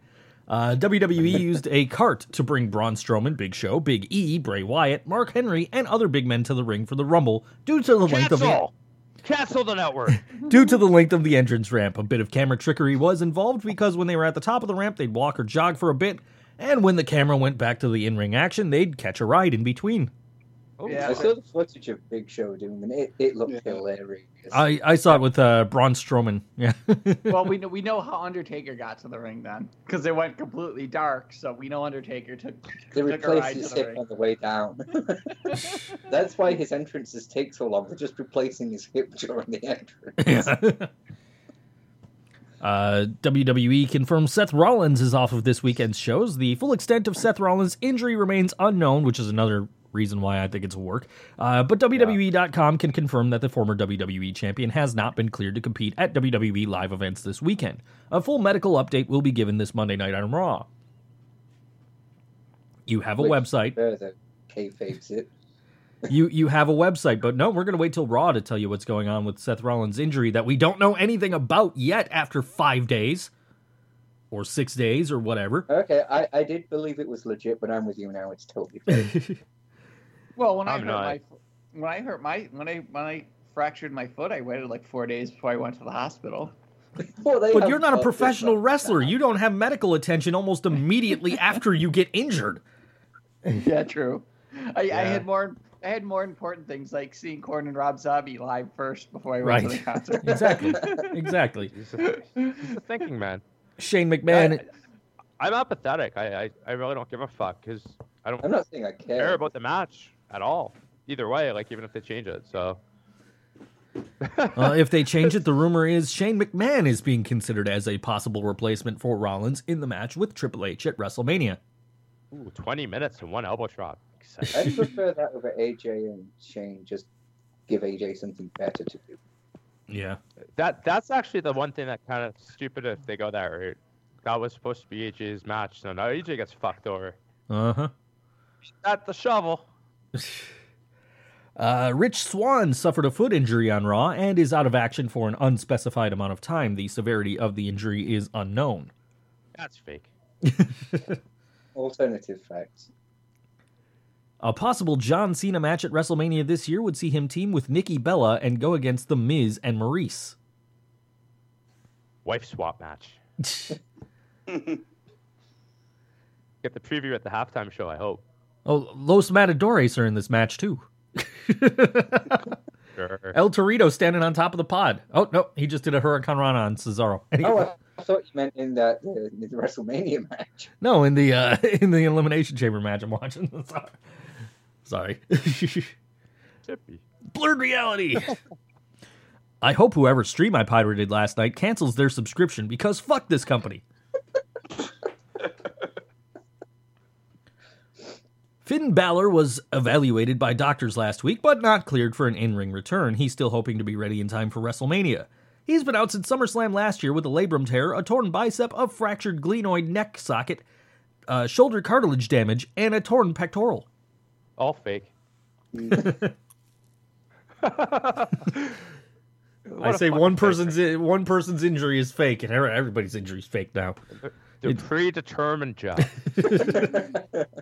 uh, WWE used a cart to bring Braun Strowman, Big Show, Big E, Bray Wyatt, Mark Henry, and other big men to the ring for the Rumble due to the length of the cancel, cancel the network. due to the length of the entrance ramp. A bit of camera trickery was involved because when they were at the top of the ramp, they'd walk or jog for a bit, and when the camera went back to the in-ring action, they'd catch a ride in between. Oh, Yeah. I saw the footage of Big Show doing it. It, it looked Yeah. hilarious. I, I saw it with uh, Braun Strowman. Yeah. well, we know we know how Undertaker got to the ring then, because it went completely dark. So we know Undertaker took they took a replaced ride his to the hip ring. on the way down. That's why his entrances take so long. They're just replacing his hip during the entrance. Uh, WWE confirms Seth Rollins is off of this weekend's shows. The full extent of Seth Rollins' injury remains unknown, which is another reason why I think it's a work. Uh, but WWE.com can confirm that the former WWE champion has not been cleared to compete at WWE live events this weekend. A full medical update will be given this Monday night on Raw. You have a Which website. Further kayfabes it. You you have a website, but no, we're going to wait till Raw to tell you what's going on with Seth Rollins' injury that we don't know anything about yet after five days or six days or whatever. Okay, I, I did believe it was legit, but I'm with you now. It's totally fake. Well, when I I'm hurt not. my when I hurt my when I when I fractured my foot, I waited like four days before I went to the hospital. Well, they But you're not a professional wrestler. now. You don't have medical attention almost immediately after you get injured. yeah, true. I, I had more I had more important things like seeing Korn and Rob Zombie live first before I went to the concert. Exactly. Exactly. he's a, he's a thinking man. Shane McMahon. I, I'm apathetic. I, I, I really don't give a fuck because I don't I'm not saying I care. care about the match at all. Either way, like even if they change it. So Uh, if they change it, the rumor is Shane McMahon is being considered as a possible replacement for Rollins in the match with Triple H at WrestleMania. Ooh, 20 minutes and one elbow drop. I Exciting. prefer that over AJ and Shane. Just give AJ something better to do. Yeah. that that's actually the one thing that kind of stupid if they go that route. That was supposed to be AJ's match, so now AJ gets fucked over. Uh huh. At the shovel. Uh, Rich Swann suffered a foot injury on Raw and is out of action for an unspecified amount of time. The severity of the injury is unknown. That's fake. Alternative facts. A possible John Cena match at WrestleMania this year would see him team with Nikki Bella and go against The Miz and Maryse. Wife swap match. Get the preview at the halftime show. I hope. Oh, Los Matadores are in this match too. Sure. El Torito standing on top of the pod. Oh no, he just did a hurricanrana on Cesaro. Oh, I, I thought you meant in that the, the WrestleMania match. No, in the uh, in the Elimination Chamber match I'm watching. Sorry. Tippy. Blurred reality. I hope whoever stream I pirated last night cancels their subscription because fuck this company. Finn Balor was evaluated by doctors last week, but not cleared for an in ring return. He's still hoping to be ready in time for WrestleMania. He's been out since SummerSlam last year with a labrum tear, a torn bicep, a fractured glenoid neck socket, uh, shoulder cartilage damage, and a torn pectoral. All fake. I say one person's one person's injury is fake, and everybody's injury is fake now. The It- predetermined job.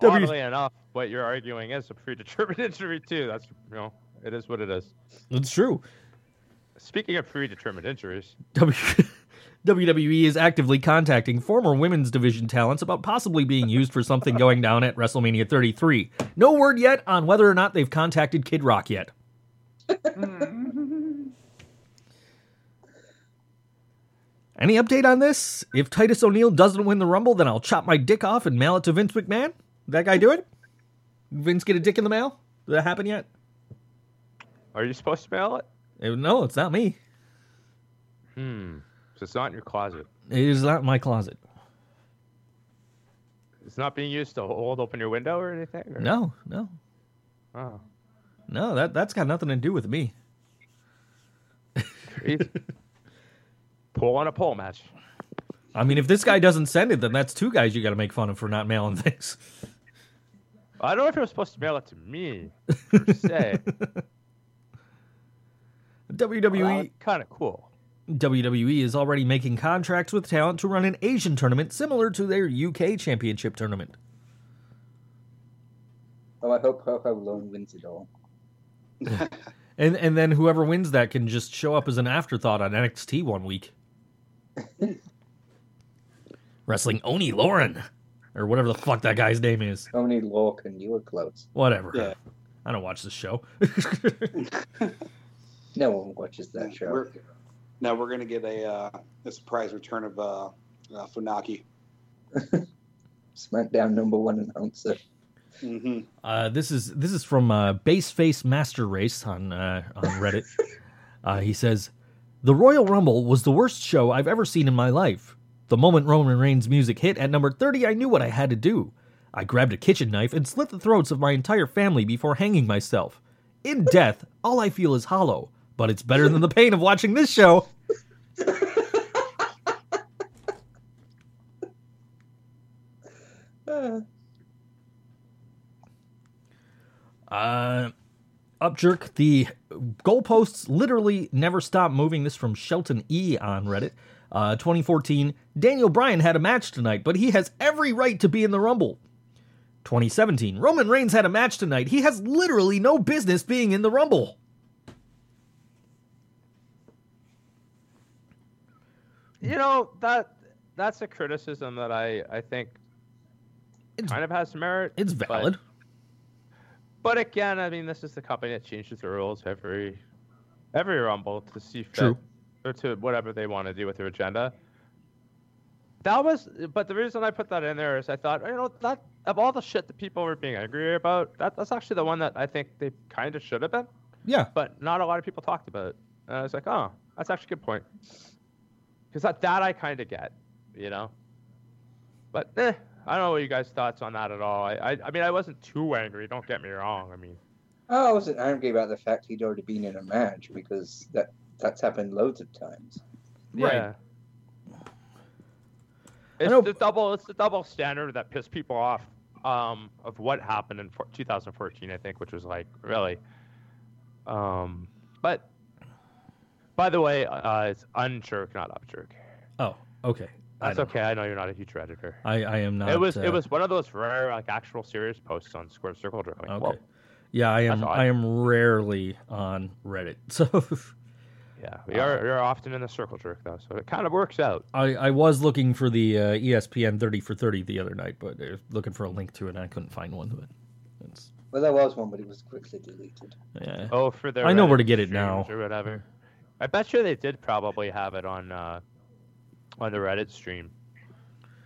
W- Oddly enough, what you're arguing is a predetermined injury too. That's you know, it is what it is. It's true. Speaking of predetermined injuries, W- WWE is actively contacting former women's division talents about possibly being used for something going down at WrestleMania 33. No word yet on whether or not they've contacted Kid Rock yet. Any update on this? If Titus O'Neil doesn't win the Rumble, then I'll chop my dick off and mail it to Vince McMahon. That guy do it? Vince get a dick in the mail? Did that happen yet? are you supposed to mail it? Uh, No, it's not me. Hmm. It's not in your closet. It is not in my closet. It's not being used to hold open your window or anything. Or? No, no, Oh. no. That that's got nothing to do with me. Pull on a pole match. I mean, if this guy doesn't send it, then that's two guys you got to make fun of for not mailing things. I don't know if you're supposed to mail it to me per se. WWE kind of cool. WWE is already making contracts with talent to run an Asian tournament similar to their UK Championship tournament. Oh, I hope Ho Ho Lun wins it all. And and then whoever wins that can just show up as an afterthought on NXT one week. Wrestling Oni Lauren. Or whatever the fuck that guy's name is. Tony Lorcan, you were close. Whatever. Yeah. I don't watch this show. No one watches that show. We're, now we're gonna get a uh, a surprise return of uh, uh, Funaki. SmackDown number one announcer. hmm Uh, this is this is from uh, Baseface Master Race on uh, on Reddit. uh, he says, "The Royal Rumble was the worst show I've ever seen in my life. The moment Roman Reigns' music hit at number thirty, I knew what I had to do. I grabbed a kitchen knife and slit the throats of my entire family before hanging myself. In death, all I feel is hollow, but it's better than the pain of watching this show." Uh, up jerk. The goalposts literally never stop moving. This from Shelton E on Reddit. Uh, 2014. Daniel Bryan had a match tonight, but he has every right to be in the Rumble. 2017. Roman Reigns had a match tonight. He has literally no business being in the Rumble. You know that that's a criticism that I I think It's, kind of has merit. it's valid. But again, I mean, this is the company that changes the rules every every rumble to see fit True. or to whatever they want to do with their agenda. That was, but the reason I put that in there is I thought, you know, that of all the shit that people were being angry about, that that's actually the one that I think they kind of should have been, Yeah. but not a lot of people talked about. And I was like, oh, that's actually a good point, because that that I kind of get, you know. But eh, I don't know what you guys' thoughts on that at all. I, I I mean, I wasn't too angry. Don't get me wrong. I mean. I wasn't angry about the fact he'd already been in a match because that that's happened loads of times. Right. Yeah. I It's the double. It's the double standard that pissed people off. Um, of what happened in 2014, I think, which was like really. Um, but. By the way, uh, it's unjerk, not upjerk. Oh, okay. I That's don't- okay. I know you're not a huge redditor. I, I am not. it was uh, it was one of those rare like actual serious posts on Square Circle Drawing. Okay. whoa. Yeah, I am. I am rarely on Reddit, so Yeah, we are you're often in the circle jerk though, so it kind of works out. I, I was looking for the uh, ESPN 30 for 30 the other night, but I looking for a link to it and I couldn't find one. But it's, Well, there was one, but it was quickly deleted. yeah. Oh, for their I know where to get it now. or whatever. I bet you they did probably have it on uh, on the Reddit stream.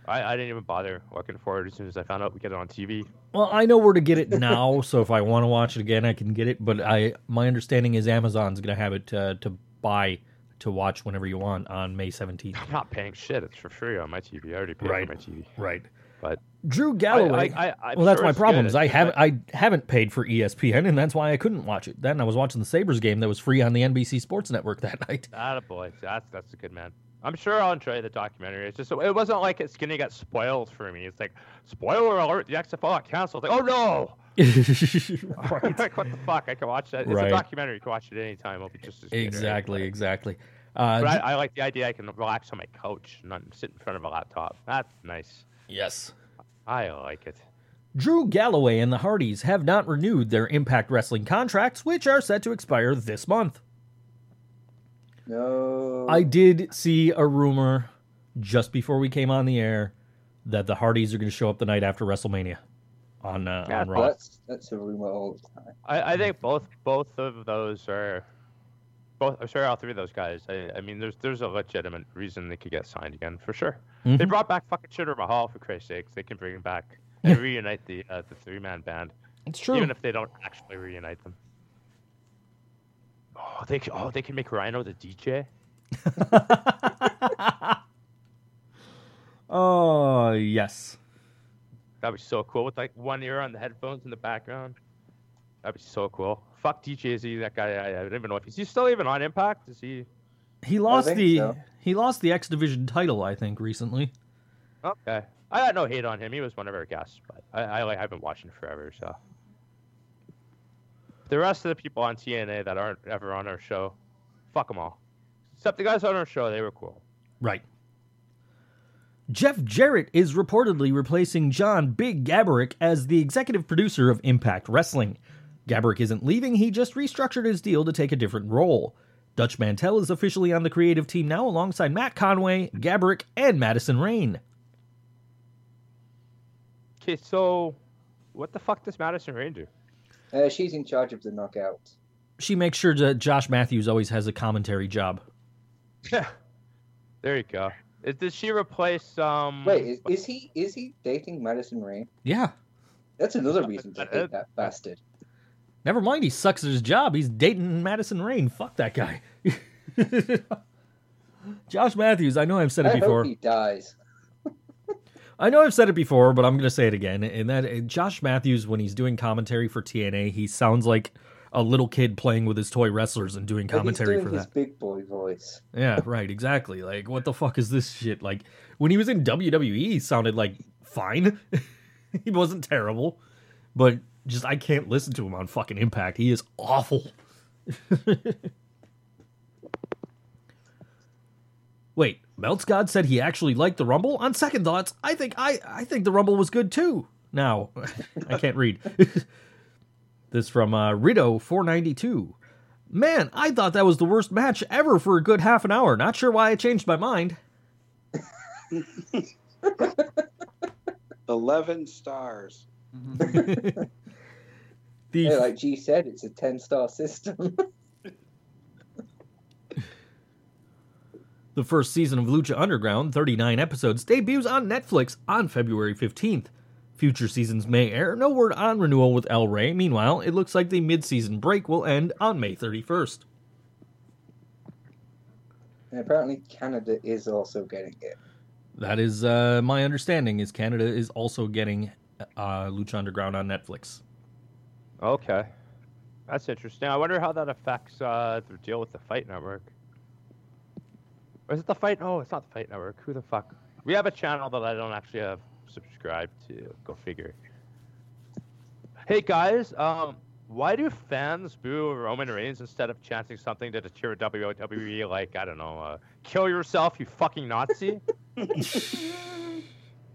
I, I didn't even bother looking for it as soon as I found out we get it on TV. Well, I know where to get it now, so if I want to watch it again, I can get it. But I, my understanding is Amazon's going to have it uh, to buy to watch whenever you want on May 17th. I'm not paying shit. It's for free on my TV. I already paid Right. for my TV. Right. But Drew Galloway. I, I, I'm well, that's sure my problem. Is I haven't I haven't paid for ESPN, and that's why I couldn't watch it. Then I was watching the Sabres game that was free on the NBC Sports Network that night. Attaboy. That's that's a good man. I'm sure I'll enjoy the documentary. It's just it wasn't like it's gonna get spoiled for me. It's like spoiler alert: the XFL got canceled. Like, oh no! like, what the fuck? I can watch that. It's Right. a documentary. You can watch it anytime. It'll be just as good. Exactly, But- exactly. Uh, But I, I like the idea I can relax on my couch and not sit in front of a laptop. That's nice. yes. I like it. Drew Galloway and the Hardys have not renewed their Impact Wrestling contracts, which are set to expire this month. No. I did see a rumor just before we came on the air that the Hardys are going to show up the night after WrestleMania on uh, Yeah, on Raw. that's that's a rumor all the time. I, I think both both of those are both. I'm sorry, all three of those guys. I, I mean, there's there's a legitimate reason they could get signed again for sure. They Mhm. brought back fucking Shitter Mahal for Christ's sakes. They can bring him back and reunite the uh, the three man band, It's true. even if they don't actually reunite them. Oh, they oh they can make Rhino the DJ. oh yes. That'd be so cool with like one ear on the headphones in the background. That'd be so cool. Fuck DJ Z, that guy. I, I don't even know if he's, he's still even on Impact. Is he? He lost the so. he lost the X Division title, I think, recently. Okay. I got no hate on him. He was one of our guests, but I, I like I've been watching forever. So the rest of the people on TNA that aren't ever on our show, fuck them all. Except the guys on our show, they were cool. Right. Jeff Jarrett is reportedly replacing John Big Gaburick as the executive producer of Impact Wrestling. Gaburick isn't leaving, he just restructured his deal to take a different role. Dutch Mantell is officially on the creative team now alongside Matt Conway, Gaburick, and Madison Rayne. Okay, so what the fuck does Madison Rayne do? Uh, she's in charge of the knockout. She makes sure that Josh Matthews always has a commentary job. Yeah. There you go. Is, does she replace um? Wait, is, is he is he dating Madison Rayne? Yeah. That's another reason to hate that bastard. Never mind, he sucks at his job. He's dating Madison Rayne. Fuck that guy. Josh Matthews, I know I've said it I before. hope he dies. I know I've said it before, but I'm going to say it again. And that uh, Josh Matthews, when he's doing commentary for TNA, he sounds like a little kid playing with his toy wrestlers and doing commentary doing for that. big boy voice. Yeah, right, exactly. Like, what the fuck is this shit? Like, when he was in WWE, he sounded like fine. he wasn't terrible, but just I can't listen to him on fucking Impact. He is awful. Wait, Melts God said he actually liked the Rumble. On second thoughts, I think I I think the Rumble was good too. Now, I can't read. this from uh, Rido four ninety two. Man, I thought that was the worst match ever for a good half an hour. Not sure why I changed my mind. Eleven stars. The Yeah, like G said, it's a ten star system. The first season of Lucha Underground, 39 episodes, debuts on Netflix on February 15th. Future seasons may air. No word on renewal with El Rey. Meanwhile, it looks like the mid-season break will end on May 31st. and apparently, Canada is also getting it. That is uh, my understanding. Is Canada is also getting uh, Lucha Underground on Netflix. Okay, that's interesting. I wonder how that affects uh, their deal with the Fight Network. Or is it the Fight? Oh, it's not the Fight Network. Who the fuck? We have a channel that I don't actually have subscribed to. Go figure. Hey guys, um, why do fans boo Roman Reigns instead of chanting something to the cheer WWE like I don't know, uh, kill yourself, you fucking Nazi? I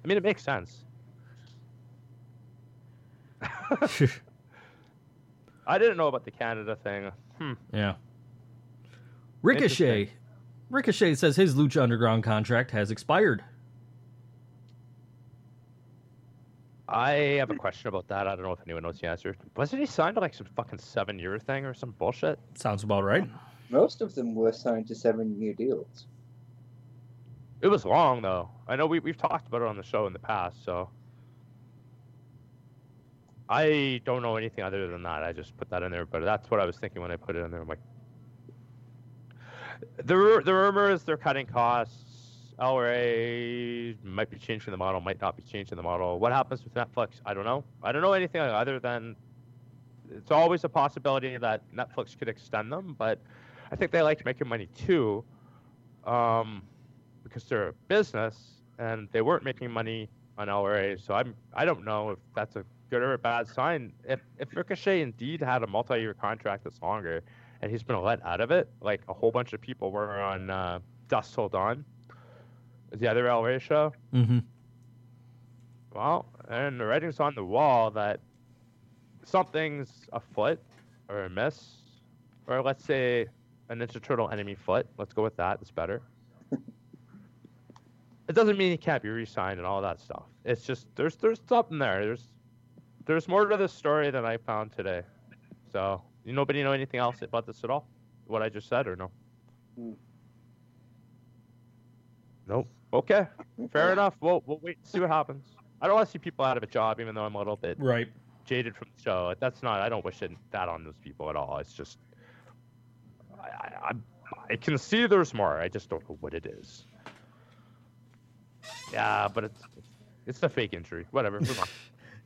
mean, it makes sense. I didn't know about the Canada thing. Hmm. Yeah. Ricochet. Ricochet says his Lucha Underground contract has expired. I have a question about that. I don't know if anyone knows the answer. Wasn't he signed to like some fucking seven year thing or some bullshit? Sounds about right. Most of them were signed to seven year deals. It was long though. I know we we've talked about it on the show in the past, so I don't know anything other than that. I just put that in there, but that's what I was thinking when I put it in there. I'm like, the the rumor is they're cutting costs. LRA might be changing the model, might not be changing the model. What happens with Netflix? I don't know. I don't know anything other than it's always a possibility that Netflix could extend them, but I think they like making money too, um, because they're a business and they weren't making money on LRA. So I'm I don't know if that's a good or a bad sign. If if Ricochet indeed had a multi-year contract that's longer, and he's been let out of it, like a whole bunch of people were on uh, Dusk Till Dawn, the other LRA show. Mm-hmm. Well, and the writing's on the wall that something's afoot or amiss, or let's say a Ninja Turtle enemy foot. Let's go with that. It's better. it doesn't mean he can't be re-signed and all that stuff. It's just there's there's something there. There's there's more to this story than I found today. So, nobody know anything else about this at all? What I just said or no? Hmm. Nope. Okay. Fair enough. We'll we'll wait and see what happens. I don't want to see people out of a job, even though I'm a little bit Right. jaded from the show. That's not. I don't wish it, that on those people at all. It's just I, I, I can see there's more. I just don't know what it is. Yeah, but it's it's a fake injury. Whatever.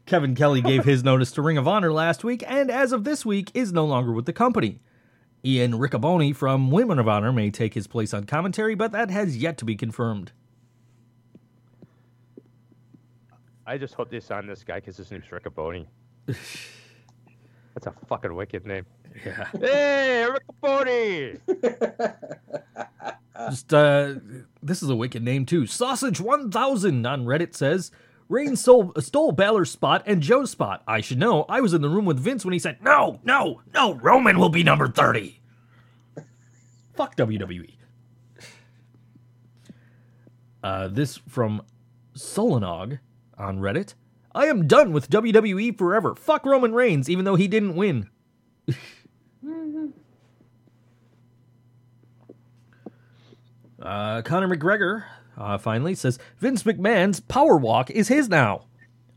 Kevin Kelly gave his notice to Ring of Honor last week, and as of this week, is no longer with the company. Ian Riccoboni from Women of Honor may take his place on commentary, but that has yet to be confirmed. I just hope they sign this guy because his name's Riccoboni. That's a fucking wicked name. Yeah. Hey, Riccoboni! Just uh this is a wicked name too. Sausage 1000 on Reddit says Reigns stole, stole Balor's spot and Joe's spot. I should know. I was in the room with Vince when he said, "No, no, no, Roman will be number 30." Fuck WWE. Uh, this from Solonog on Reddit. I am done with WWE forever. Fuck Roman Reigns, even though he didn't win. Uh, Conor McGregor uh, finally says Vince McMahon's power walk is his now.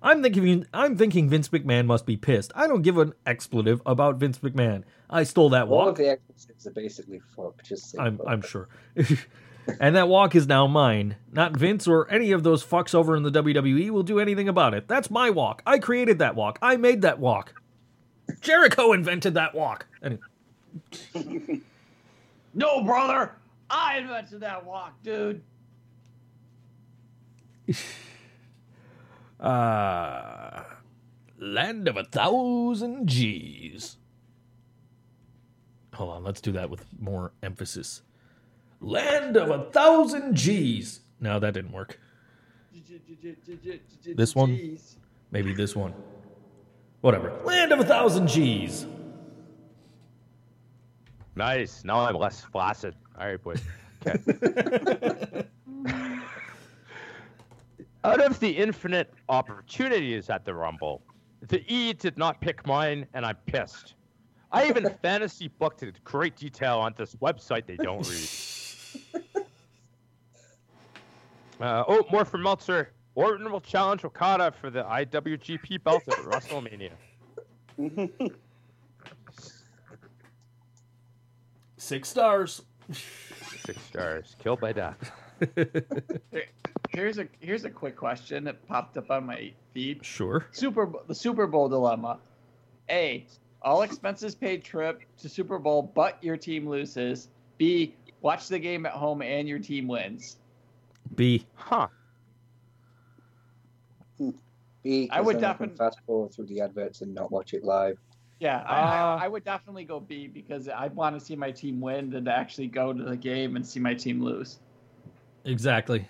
I'm thinking I'm thinking Vince McMahon must be pissed. I don't give an expletive about Vince McMahon. I stole that walk. All of walk. the expletives are basically fuck. Just I'm fuck. I'm sure. and that walk is now mine. Not Vince or any of those fucks over in the WWE will do anything about it. That's my walk. I created that walk. I made that walk. Jericho invented that walk. Anyway, No, brother, I invented that walk, dude. Uh, land of a thousand G's. Hold on, let's do that with more emphasis. Land of a thousand G's. No, that didn't work. This one? Maybe this one. Whatever. Land of a thousand G's. Nice. Now I'm less flaccid. All right, boys. Okay. Out of the infinite opportunities at the Rumble, the E did not pick mine, and I'm pissed. I even fantasy booked it in great detail on this website they don't read. Uh, oh, more from Meltzer. Orton will challenge Okada for the IWGP belt at WrestleMania. Six stars. Six stars. Killed by death. Here's a here's a quick question that popped up on my feed. Sure. Super the Super Bowl dilemma. A. All expenses paid trip to Super Bowl, but your team loses. B. Watch the game at home and your team wins. B. Huh. B, I would because then can defin- fast forward through the adverts and not watch it live. Yeah, I, Uh, I, I would definitely go B because I want to see my team win than to actually go to the game and see my team lose. Exactly.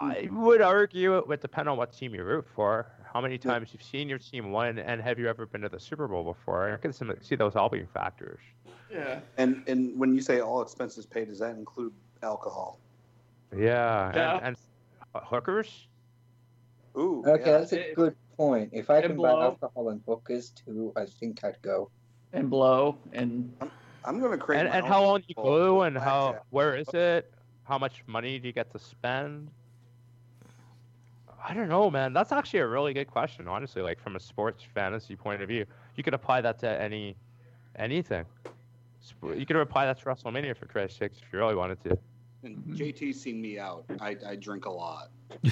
I would argue it would depend on what team you root for, how many times you've seen your team win, and have you ever been to the Super Bowl before? I can see those all being factors. Yeah. And and when you say all expenses paid, does that include alcohol? Yeah, Yeah. and, and uh, hookers. Ooh. Okay, yeah. that's a good point. If I and can buy alcohol and hookers too, I think I'd go. And blow and I'm going to create. And, my and own how long you go, and how where is it? How much money do you get to spend? I don't know, man. That's actually a really good question, honestly. Like from a sports fantasy point of view, you could apply that to any anything. You could apply that to WrestleMania for Christ's sakes if you really wanted to. And JT's seen me out. I, I drink a lot.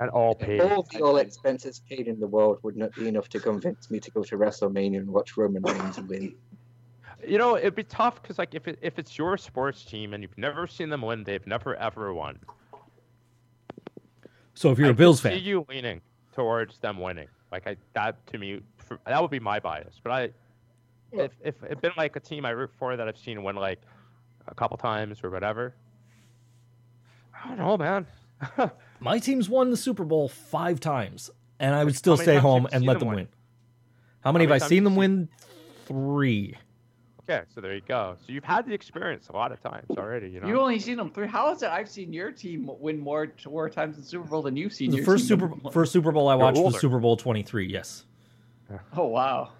And all paid. All the all expenses paid in the world would not be enough to convince me to go to WrestleMania and watch Roman Reigns win. You know, it'd be tough because like if it, if it's your sports team and you've never seen them win, they've never ever won. So if you're I a Bills fan, see you leaning towards them winning. Like I that to me, for, that would be my bias. But I, if if it's been like a team I root for that I've seen win like a couple times or whatever. I don't know, man. my team's won the Super Bowl five times, and I would still stay home and let them them win? win. How many many have I seen them seen- win? Three. Okay, so there you go. So you've had the experience a lot of times already. You know. you've only seen them three. How is it? I've seen your team win more more times in Super Bowl than you've seen The your first team Super win. first Super Bowl I You're watched was. Super Bowl twenty three. Yes, Oh wow!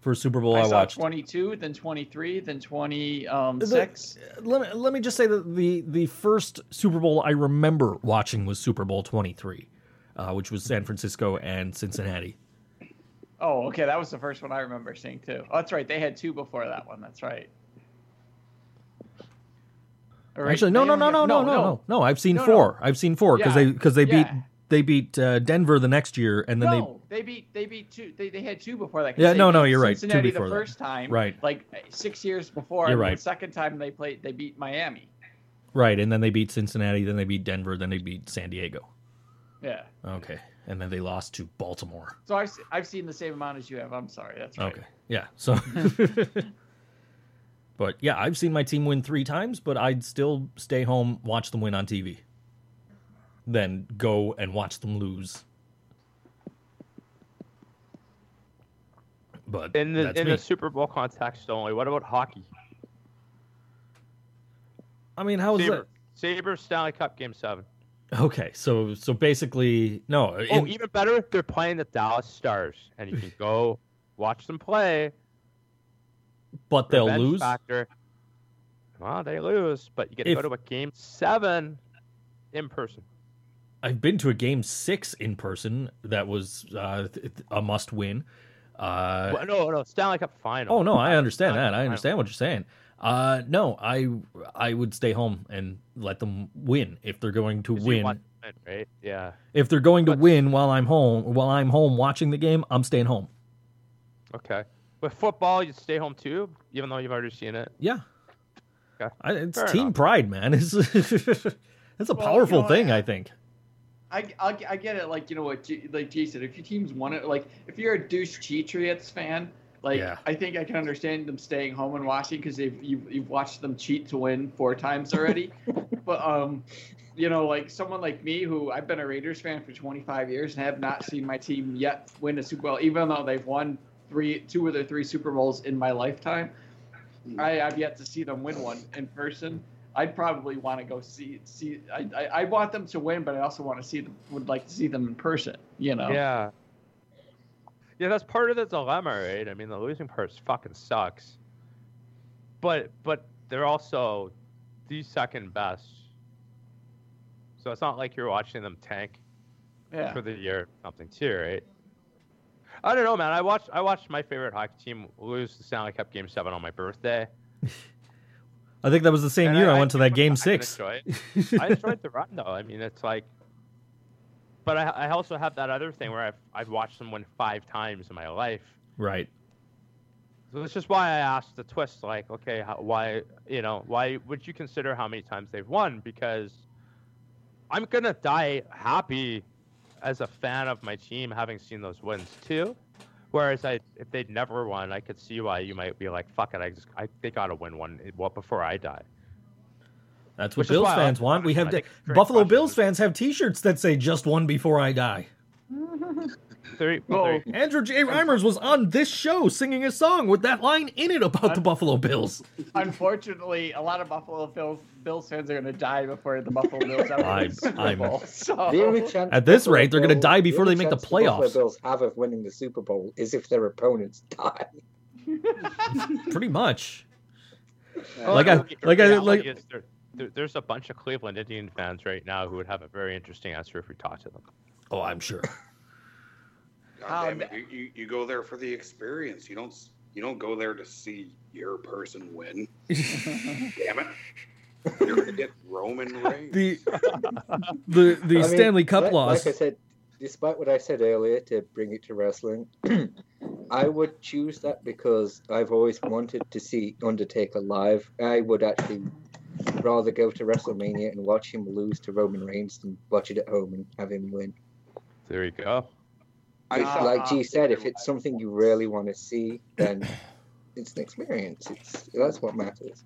first Super Bowl I, I, saw watched. 22, then 23, then 26. Let me let me just say that the the first Super Bowl I remember watching was Super Bowl twenty three, uh, which was San Francisco and Cincinnati. Oh, okay, that was the first one I remember seeing too. Oh, that's right. They had two before that one. That's right. Actually, no, they no, no, no, no, no, no, no. I've seen No, no. four. I've seen four because Yeah, they because they beat they beat uh, Denver the next year, and then no, they beat they beat two. They, they had two before that. Yeah, no, no, you're right, two Cincinnati before the that. first time, Right. Like six years before. You're right. The second time they played, they beat Miami. right, and then they beat Cincinnati, then they beat Denver, then they beat San Diego. Yeah. Okay, and then they lost to Baltimore. So I've I've seen the same amount as you have. I'm sorry. That's right. Okay, yeah. So, but yeah, I've seen my team win three times, but I'd still stay home, watch them win on TV, then go and watch them lose. But In the in me. the Super Bowl context only. What about hockey? I mean, how is Saber, Saber Stanley Cup Game Seven. Okay, so so basically, no. Oh, in- even better, they're playing the Dallas Stars, and you can go watch them play. but they'll Revenge lose. Factor. Well, they lose, but you get to If- go to a game seven in person. I've been to a game six in person that was uh, a must win. Uh, Well, no, no, Stanley Cup final. Oh no, I understand that. I understand what you're saying. Uh, no, I I would stay home and let them win if they're going to 'Cause you win. want to win, right? Yeah. If they're going to But- win while I'm home, while I'm home watching the game, I'm staying home. Okay. With football, you stay home too, even though you've already seen it. Yeah, Okay. I, it's Fair team enough. pride, man. It's it's a Well, powerful you know, thing, I- I think. I, I, I get it. Like you know what, G, like G said, if your team's won it, like if you're a douche Patriots fan, like Yeah. I think I can understand them staying home and watching because you've you've watched them cheat to win four times already. but um, you know, like someone like me who I've been a Raiders fan for 25 years and have not seen my team yet win a Super Bowl, even though they've won three, two of their three Super Bowls in my lifetime. I have yet to see them win one in person. I'd probably want to go see see. I, I I want them to win, but I also want to see them. Would like to see them in person. You know. Yeah. Yeah, that's part of the dilemma, right? I mean, the losing part fucking sucks. But but they're also the second best. So it's not like you're watching them tank Yeah. for the year or something too, right? I don't know, man. I watched I watched my favorite hockey team lose the Stanley Cup Game Seven on my birthday. I think that was the same And year I, went to that game can six. enjoy it. I enjoyed the run though. I mean, it's like, but I, I also have that other thing where I've I've watched them win five times in my life. right. So that's just why I asked the twist, like, okay, how, why, you know, why would you consider how many times they've won? Because I'm gonna die happy as a fan of my team having seen those wins too. Whereas I, if they'd never won, I could see why you might be like, fuck it, I just, I, they gotta win one, eh, before I die. That's what Which Bills why I fans want. We have think to, it's a great Buffalo. Bills fans have T-shirts that say "Just one before I die." Three, Well, three- Andrew J. Reimers was on this show singing a song with that line in it about the Buffalo Bills. unfortunately, a lot of Buffalo Bills Bills fans are going to die before the Buffalo Bills ever I'm- win the Super Bowl. So The At this Buffalo rate, they're gonna die before only they make the chance Buffalo playoffs. Bills have of winning the Super Bowl is if their opponents die. Pretty much. Well, Like I- the like I- reality like- is there, there, there's a bunch of Cleveland Indian fans right now who would have a very interesting answer if we talked to them. Oh, I'm sure. God damn Um, it. You, you, you go there for the experience. You don't you don't go there to see your person win. damn it. You're gonna get Roman Reigns. The the the I mean, Stanley Cup like, loss. Like I said, despite what I said earlier to bring it to wrestling, I would choose that because I've always wanted to see Undertaker live. I would actually rather go to WrestleMania and watch him lose to Roman Reigns than watch it at home and have him win. There you go. I Uh, like G said, if it's something you really want to see, then it's an experience. It's that's what matters.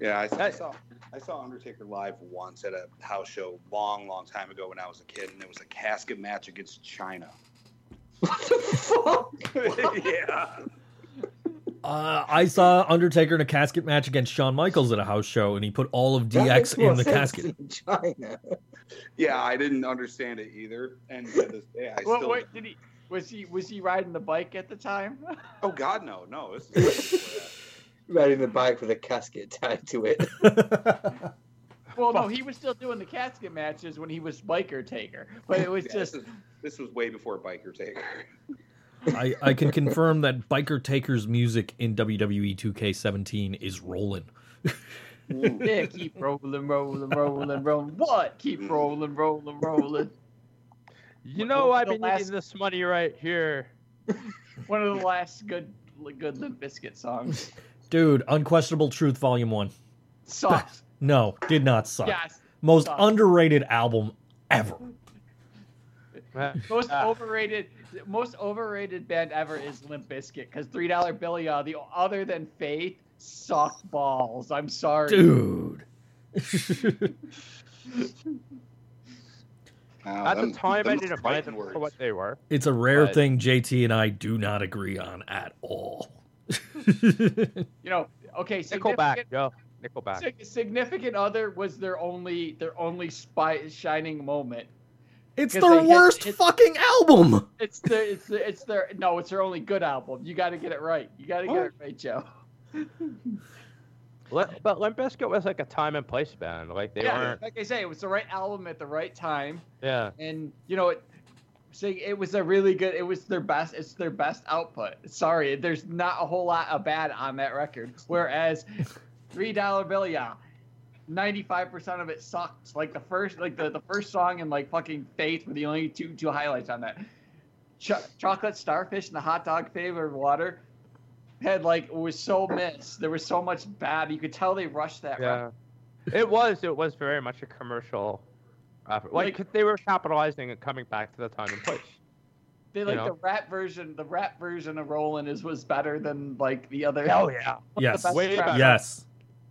Yeah, I, I saw I saw Undertaker live once at a house show long, long time ago when I was a kid, and it was a casket match against Chyna. What the fuck? yeah. Uh, I saw Undertaker in a casket match against Shawn Michaels at a house show, and he put all of DX in the casket. than Chyna. Yeah, I didn't understand it either, and to this day, I What, still. what did he? Was he was he riding the bike at the time? Oh God, no, no. This is way before that. Riding the bike with a casket tied to it. Well, no, he was still doing the casket matches when he was biker taker, but it was Yeah, just this, is, this was way before Biker Taker. I, I can confirm that Biker Taker's music in WWE 2K17 is rolling. Yeah, keep rolling, rolling, rolling, rolling. What? Keep rolling, rolling, rolling. You know what I've been last- needing this money right here. One of the last good, good Limp Bizkit songs. Dude, Unquestionable Truth Volume 1. Sucks. No, did not suck. yes. Most suck. underrated album ever. Most overrated, most overrated band ever is Limp Bizkit because Three Dollar Billy, uh, the other than Faith, sucked balls. I'm sorry. Dude. Wow, At the time, I didn't buy them words. for what they were. it's a rare But- thing JT and I do not agree on at all. You know, okay, Nickelback, significant, yo, Nickelback. significant other was their only, their only spy, shining moment. It's 'Cause their they hit- worst it's- fucking album. It's their, it's their, it's their, no, it's their only good album. You got to get it right. You got to get What? it right, Joe. Li- But Limp Bizkit was like a time and place band. Like they yeah, weren't. like I say, it was the right album at the right time. Yeah. and you know it saying it was a really good it was their best it's their best output sorry there's not a whole lot of bad on that record whereas three dollar bill yeah 95% of it sucks like the first like the, the first song and like fucking faith were the only two two highlights on that Ch- chocolate starfish and the hot dog flavored water had like it was so missed there was so much bad you could tell they rushed that record. Yeah. It was. It was very much a commercial. Effort. Like they were capitalizing and coming back to the time and place. they like know? the rap version the rap version of Rollin' is was better than like the other Oh yeah. Yes. Way trap- better. Yes.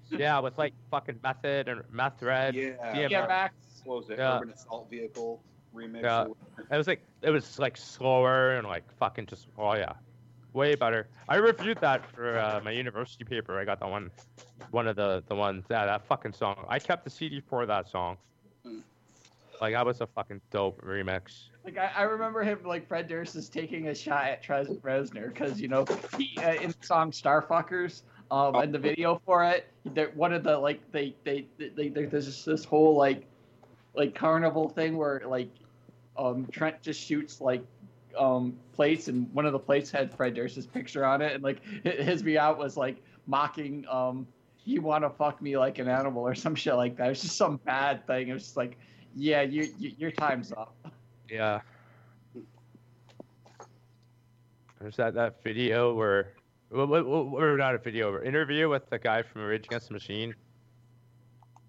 Yeah, with like fucking method and meth red. Yeah. Yeah, yeah, Max. What was it? Yeah. Urban Assault Vehicle remix. Yeah. It was like it was like slower and like fucking just oh yeah, way better. I reviewed that for uh, my university paper. I got that one, one of the the ones yeah that fucking song. I kept the CD for that song. Hmm. Like that was a fucking dope remix. Like I, I remember him like Fred Durst is taking a shot at Trent Reznor because you know he uh, in the song Starfuckers um in the video for it they're one of the like they they, they, they there's just this whole like like carnival thing where like um Trent just shoots like um plates and one of the plates had Fred Durst's picture on it and like hi- his out was like mocking um you want to fuck me like an animal or some shit like that. It was just some bad thing. It was just like, yeah, you, you your time's up. Yeah. There's that that video where, well, not a video, or interview with the guy from Rage Against the Machine.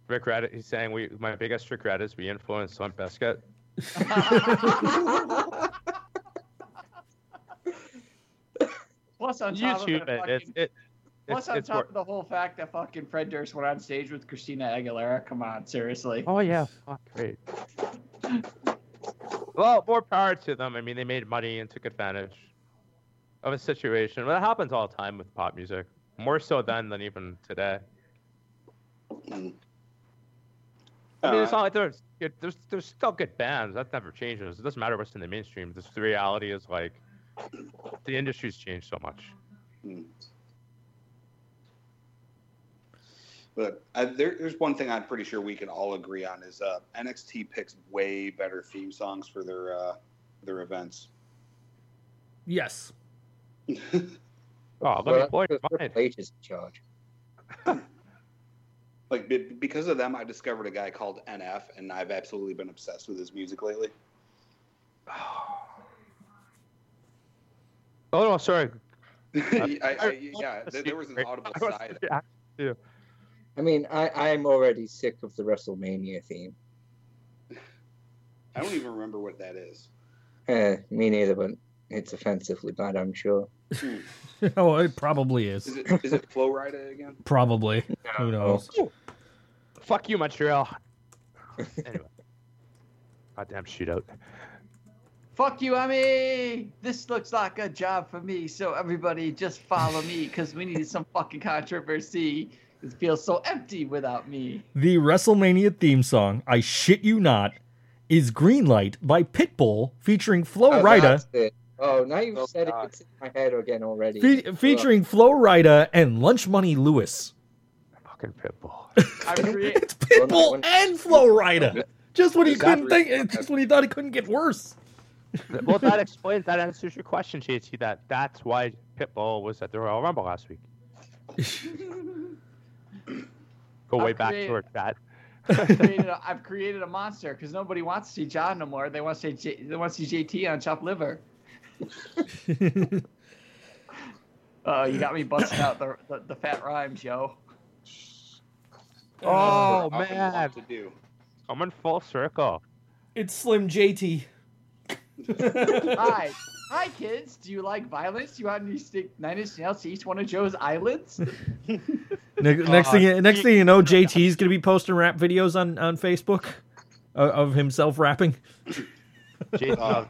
Rick Reddit, he's saying we my biggest regret is we influenced Limp Bizkit. Plus, on top YouTube of it. it, It's fucking, it. plus It's, on it's top of the whole fact that fucking Fred Durst went on stage with Christina Aguilera. Come on, seriously. Oh yeah, fuck great. Well, more power to them. I mean, they made money and took advantage of a situation. Well, that happens all the time with pop music. More so then than even today. Mm. I mean, it's Uh, not like there's good, there's there's still good bands. That never changes. It doesn't matter what's in the mainstream. This the reality is like the industry's changed so much. Mm. But I, there, there's one thing I'm pretty sure we can all agree on is uh, NXT picks way better theme songs for their uh, their events. Yes. Oh, let Well, me that's blow your because mind. Triple H is in charge. like be- because of them, I discovered a guy called NF, and I've absolutely been obsessed with his music lately. Oh no, sorry. I, I, yeah, there, there was an audible I was- side. yeah. I mean, I, I'm already sick of the WrestleMania theme. I don't even remember what that is. Eh, me neither, but it's offensively bad, I'm sure. oh, it probably is. Is it is it Flo Rida again? Probably. Who knows? Oh. Fuck you, Montreal. anyway. Goddamn shootout. Fuck you, Emmy! This looks like a job for me, so everybody just follow me because we need some fucking controversy. It feels so empty without me. The WrestleMania theme song, I shit you not, is Greenlight by Pitbull featuring Flo Oh, Rida. That's it. Oh, now you've Oh, said God. it, it's in my head again already. Fe- featuring Flo Rida and Lunch Money Lewis. Fucking pitbull. I'm crea- It's Pitbull and Flo Rida. Just when he couldn't think, just when he thought he couldn't get worse. well, that explains that answers your question, JT. That that's why Pitbull was at the Royal Rumble last week. Go way I've back created- towards that. I've created a, I've created a monster because nobody wants to see John no more. They want to see J, they want to see JT on chopped liver. Uh, you got me busting out the, the, the fat rhymes, yo. Oh Up and man, what to do. I'm in full circle. It's Slim JT. Hi, hi, kids. Do you like violence? Do you want me to stick nine inch nails to each one of Joe's eyelids? Ne- next thing, you- next thing you know, JT's gonna be posting rap videos on on Facebook of, of himself rapping. JT, Uh,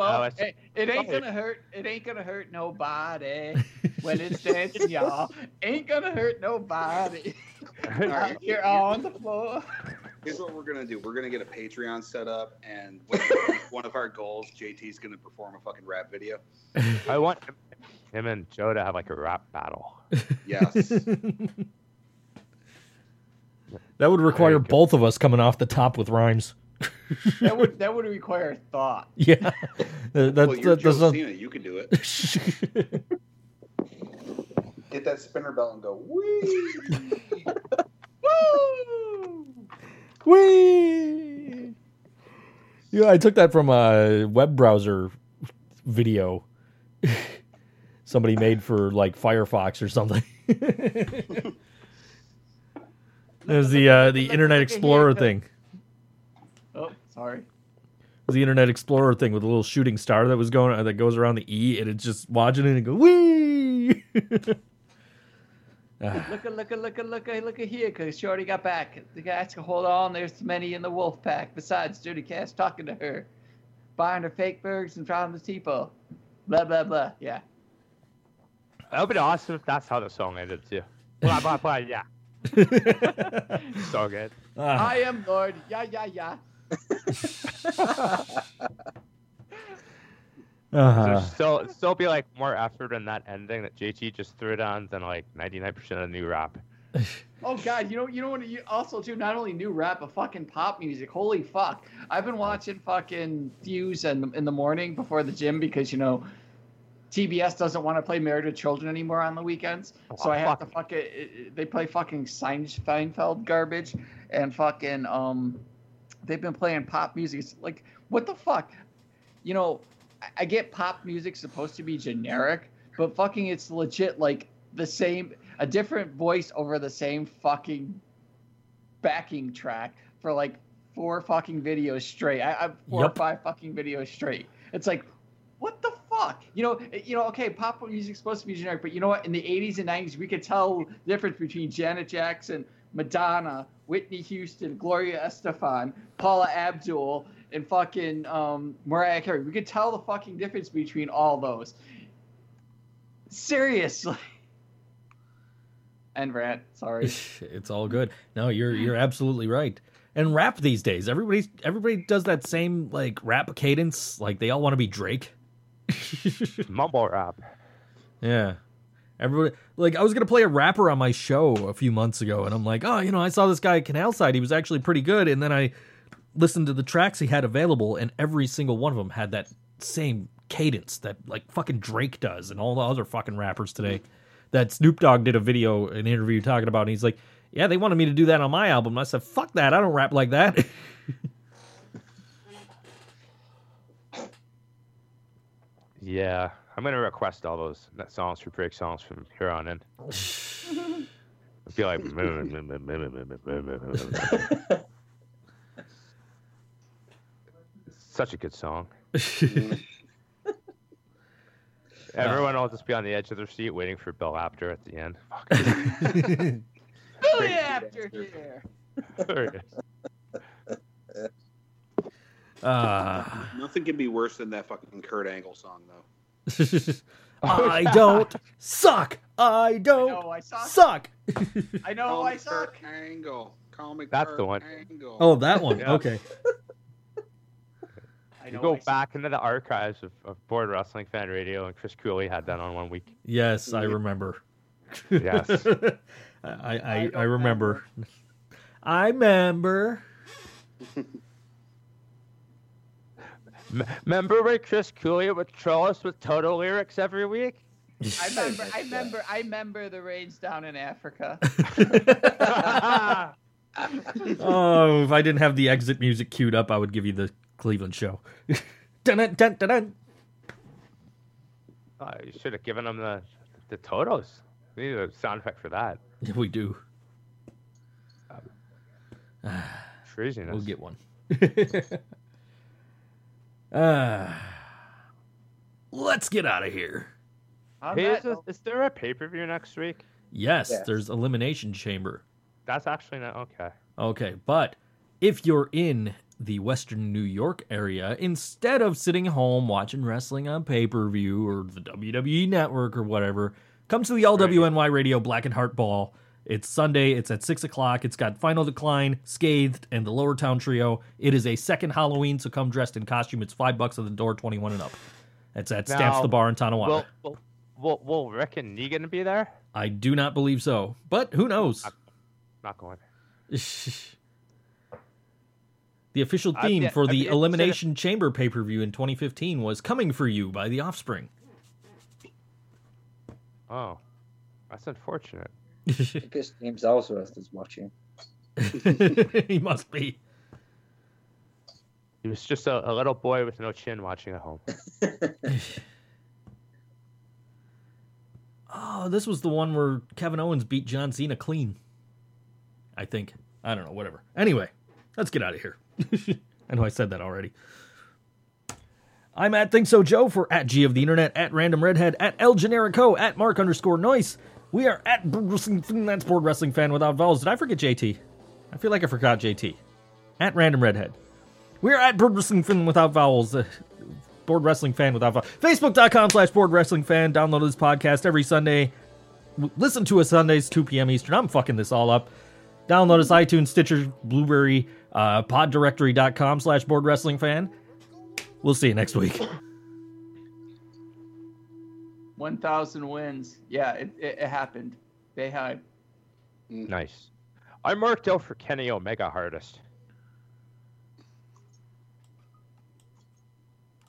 Well, Oh, it, it ain't gonna hurt. It ain't gonna hurt nobody when it's dancing, y'all. Ain't gonna hurt nobody. right. Out here on the floor. Here's what we're gonna do. We're gonna get a Patreon set up, and one- one of our goals, JT's gonna perform a fucking rap video. I want him, him and Joe to have like a rap battle. Yes. that would require There you go. both of us coming off the top with rhymes. That would that would require thought. Yeah, that, well, you're that, Joe that's not- Cena. You can do it. Hit that spinner belt and go. Wee. Woo! Whee! Yeah, I took that from a web browser video somebody made for like Firefox or something. it was the uh, the Internet Explorer thing. Sorry. It was the Internet Explorer thing with a little shooting star that was going that goes around the E, and it's just watching it and go wee. Look at look at look at look at look at here, cause Shorty got back. The guys can hold on. There's many in the wolf pack. Besides, Dirty Cash talking to her, buying her fake burgers and trying the tipo. Blah blah blah. Yeah. That would be awesome if that's how the song ended too. Blah blah blah. Yeah, so good. ah. I am Lord. Yeah yeah yeah. Uh-huh. There's still it'd still be like more effort in that ending that JT just threw down than like 99% of new rap. Oh God, you know you know what? You also too not only new rap but fucking pop music. Holy fuck! I've been watching fucking Fuse in, in the morning before the gym because you know TBS doesn't want to play Married with Children anymore on the weekends, so Oh, I have to fuck. fuck it, it- it- They play fucking Seinfeld garbage and fucking um, they've been playing pop music. It's like what the fuck? You know, I, get pop music supposed to be generic, but fucking it's legit like the same a different voice over the same fucking backing track for like four fucking videos straight. I, I four Yup. or five fucking videos straight. It's like, what the fuck? You know, eh, you know. Okay, pop music's supposed to be generic, but you know what? In the '80s and '90s, we could tell the difference between Janet Jackson, Madonna, Whitney Houston, Gloria Estefan, Paula Abdul, and fucking um, Mariah Carey. We could tell the fucking difference between all those. Seriously. And rant. Sorry. it's all good. No, you're you're absolutely right. And rap these days, everybody everybody does that same like rap cadence. Like they all want to be Drake. Mumble rap. Yeah. Everybody like I was gonna play a rapper on my show a few months ago, and I'm like, oh, you know, I saw this guy Canal Side. He was actually pretty good, and then I listened to the tracks he had available, and every single one of them had that same cadence that like fucking Drake does, and all the other fucking rappers today. That Snoop Dogg did a video, an interview talking about, and he's like, yeah, they wanted me to do that on my album. I said, fuck that, I don't rap like that. Yeah, I'm gonna request all those net songs for break songs from here on in. I feel like such a good song. Everyone will just be on the edge of their seat waiting for Bill Apter at the end. Fuck. Billy after here. There it is. Ah. Nothing can be worse than that fucking Kurt Angle song, though. I don't suck. I don't know, I suck. suck. I know Call I me suck. Kurt Angle. Call me That's Kurt the one. Angle. Oh, that one. Yeah. Okay. I You go I suck. back into the archives of, of Bored Wrestling Fan Radio, and Chris Cooley had that on one week. Yes, I mm-hmm. remember. Yes. I I, I, I don't I remember. I remember. M- remember when Chris Cooley would troll us with Toto lyrics every week? I remember. I remember. I remember the rains down in Africa. oh, if I didn't have the exit music queued up, I would give you the Cleveland show. dun, dun, dun, dun, dun. Oh, you should have given them the the Totos. We need a sound effect for that. Yeah, we do. Uh, Freeziness. We'll get one. Uh, let's get out of here. Hey, that is, this- is there a pay per view next week? Yes, Yes. there's Elimination Chamber. That's actually not okay. Okay, but if you're in the Western New York area, instead of sitting home watching wrestling on pay per view or the WWE network or whatever, come to the LWNY Radio Black and Heart Ball. It's Sunday, it's at 6 o'clock. It's got Final Decline, Scathed, and the Lower Town Trio. It is a second Halloween, so come dressed in costume. It's 5 bucks at the door, 21 and up. It's at Stamps Now, the Bar in Tonawanda. Will, will, will, will Rick and Negan be there? I do not believe so, but who knows? Not going. the official theme for the Elimination Chamber pay per view in 2015 was Coming for You by The Offspring. Oh, that's unfortunate. I guess James Ellsworth is watching. he must be. He was just a, a little boy with no chin watching at home. Oh, this was the one where Kevin Owens beat John Cena clean. I think. I don't know, whatever. Anyway, let's get out of here. I know I said that already. I'm at Think So Joe for at G of the Internet, at Random Redhead, at El Generico, at Mark underscore Noise. We are at that's Bored Wrestling Fan without vowels. Did I forget JT? I feel like I forgot JT. At Random Redhead. We are at Bored Wrestling Fan without vowels. Uh, Bored Wrestling Fan without vowels. Facebook.com slash Bored Wrestling Fan. Download this podcast every Sunday. Listen to us Sundays, 2 p.m. Eastern. I'm fucking this all up. Download us iTunes, Stitcher, Blueberry, uh, poddirectory.com slash Bored Wrestling Fan. We'll see you next week. 1,000 wins. Yeah, it, it, it happened. They had. Mm. Nice. I marked out for Kenny Omega hardest.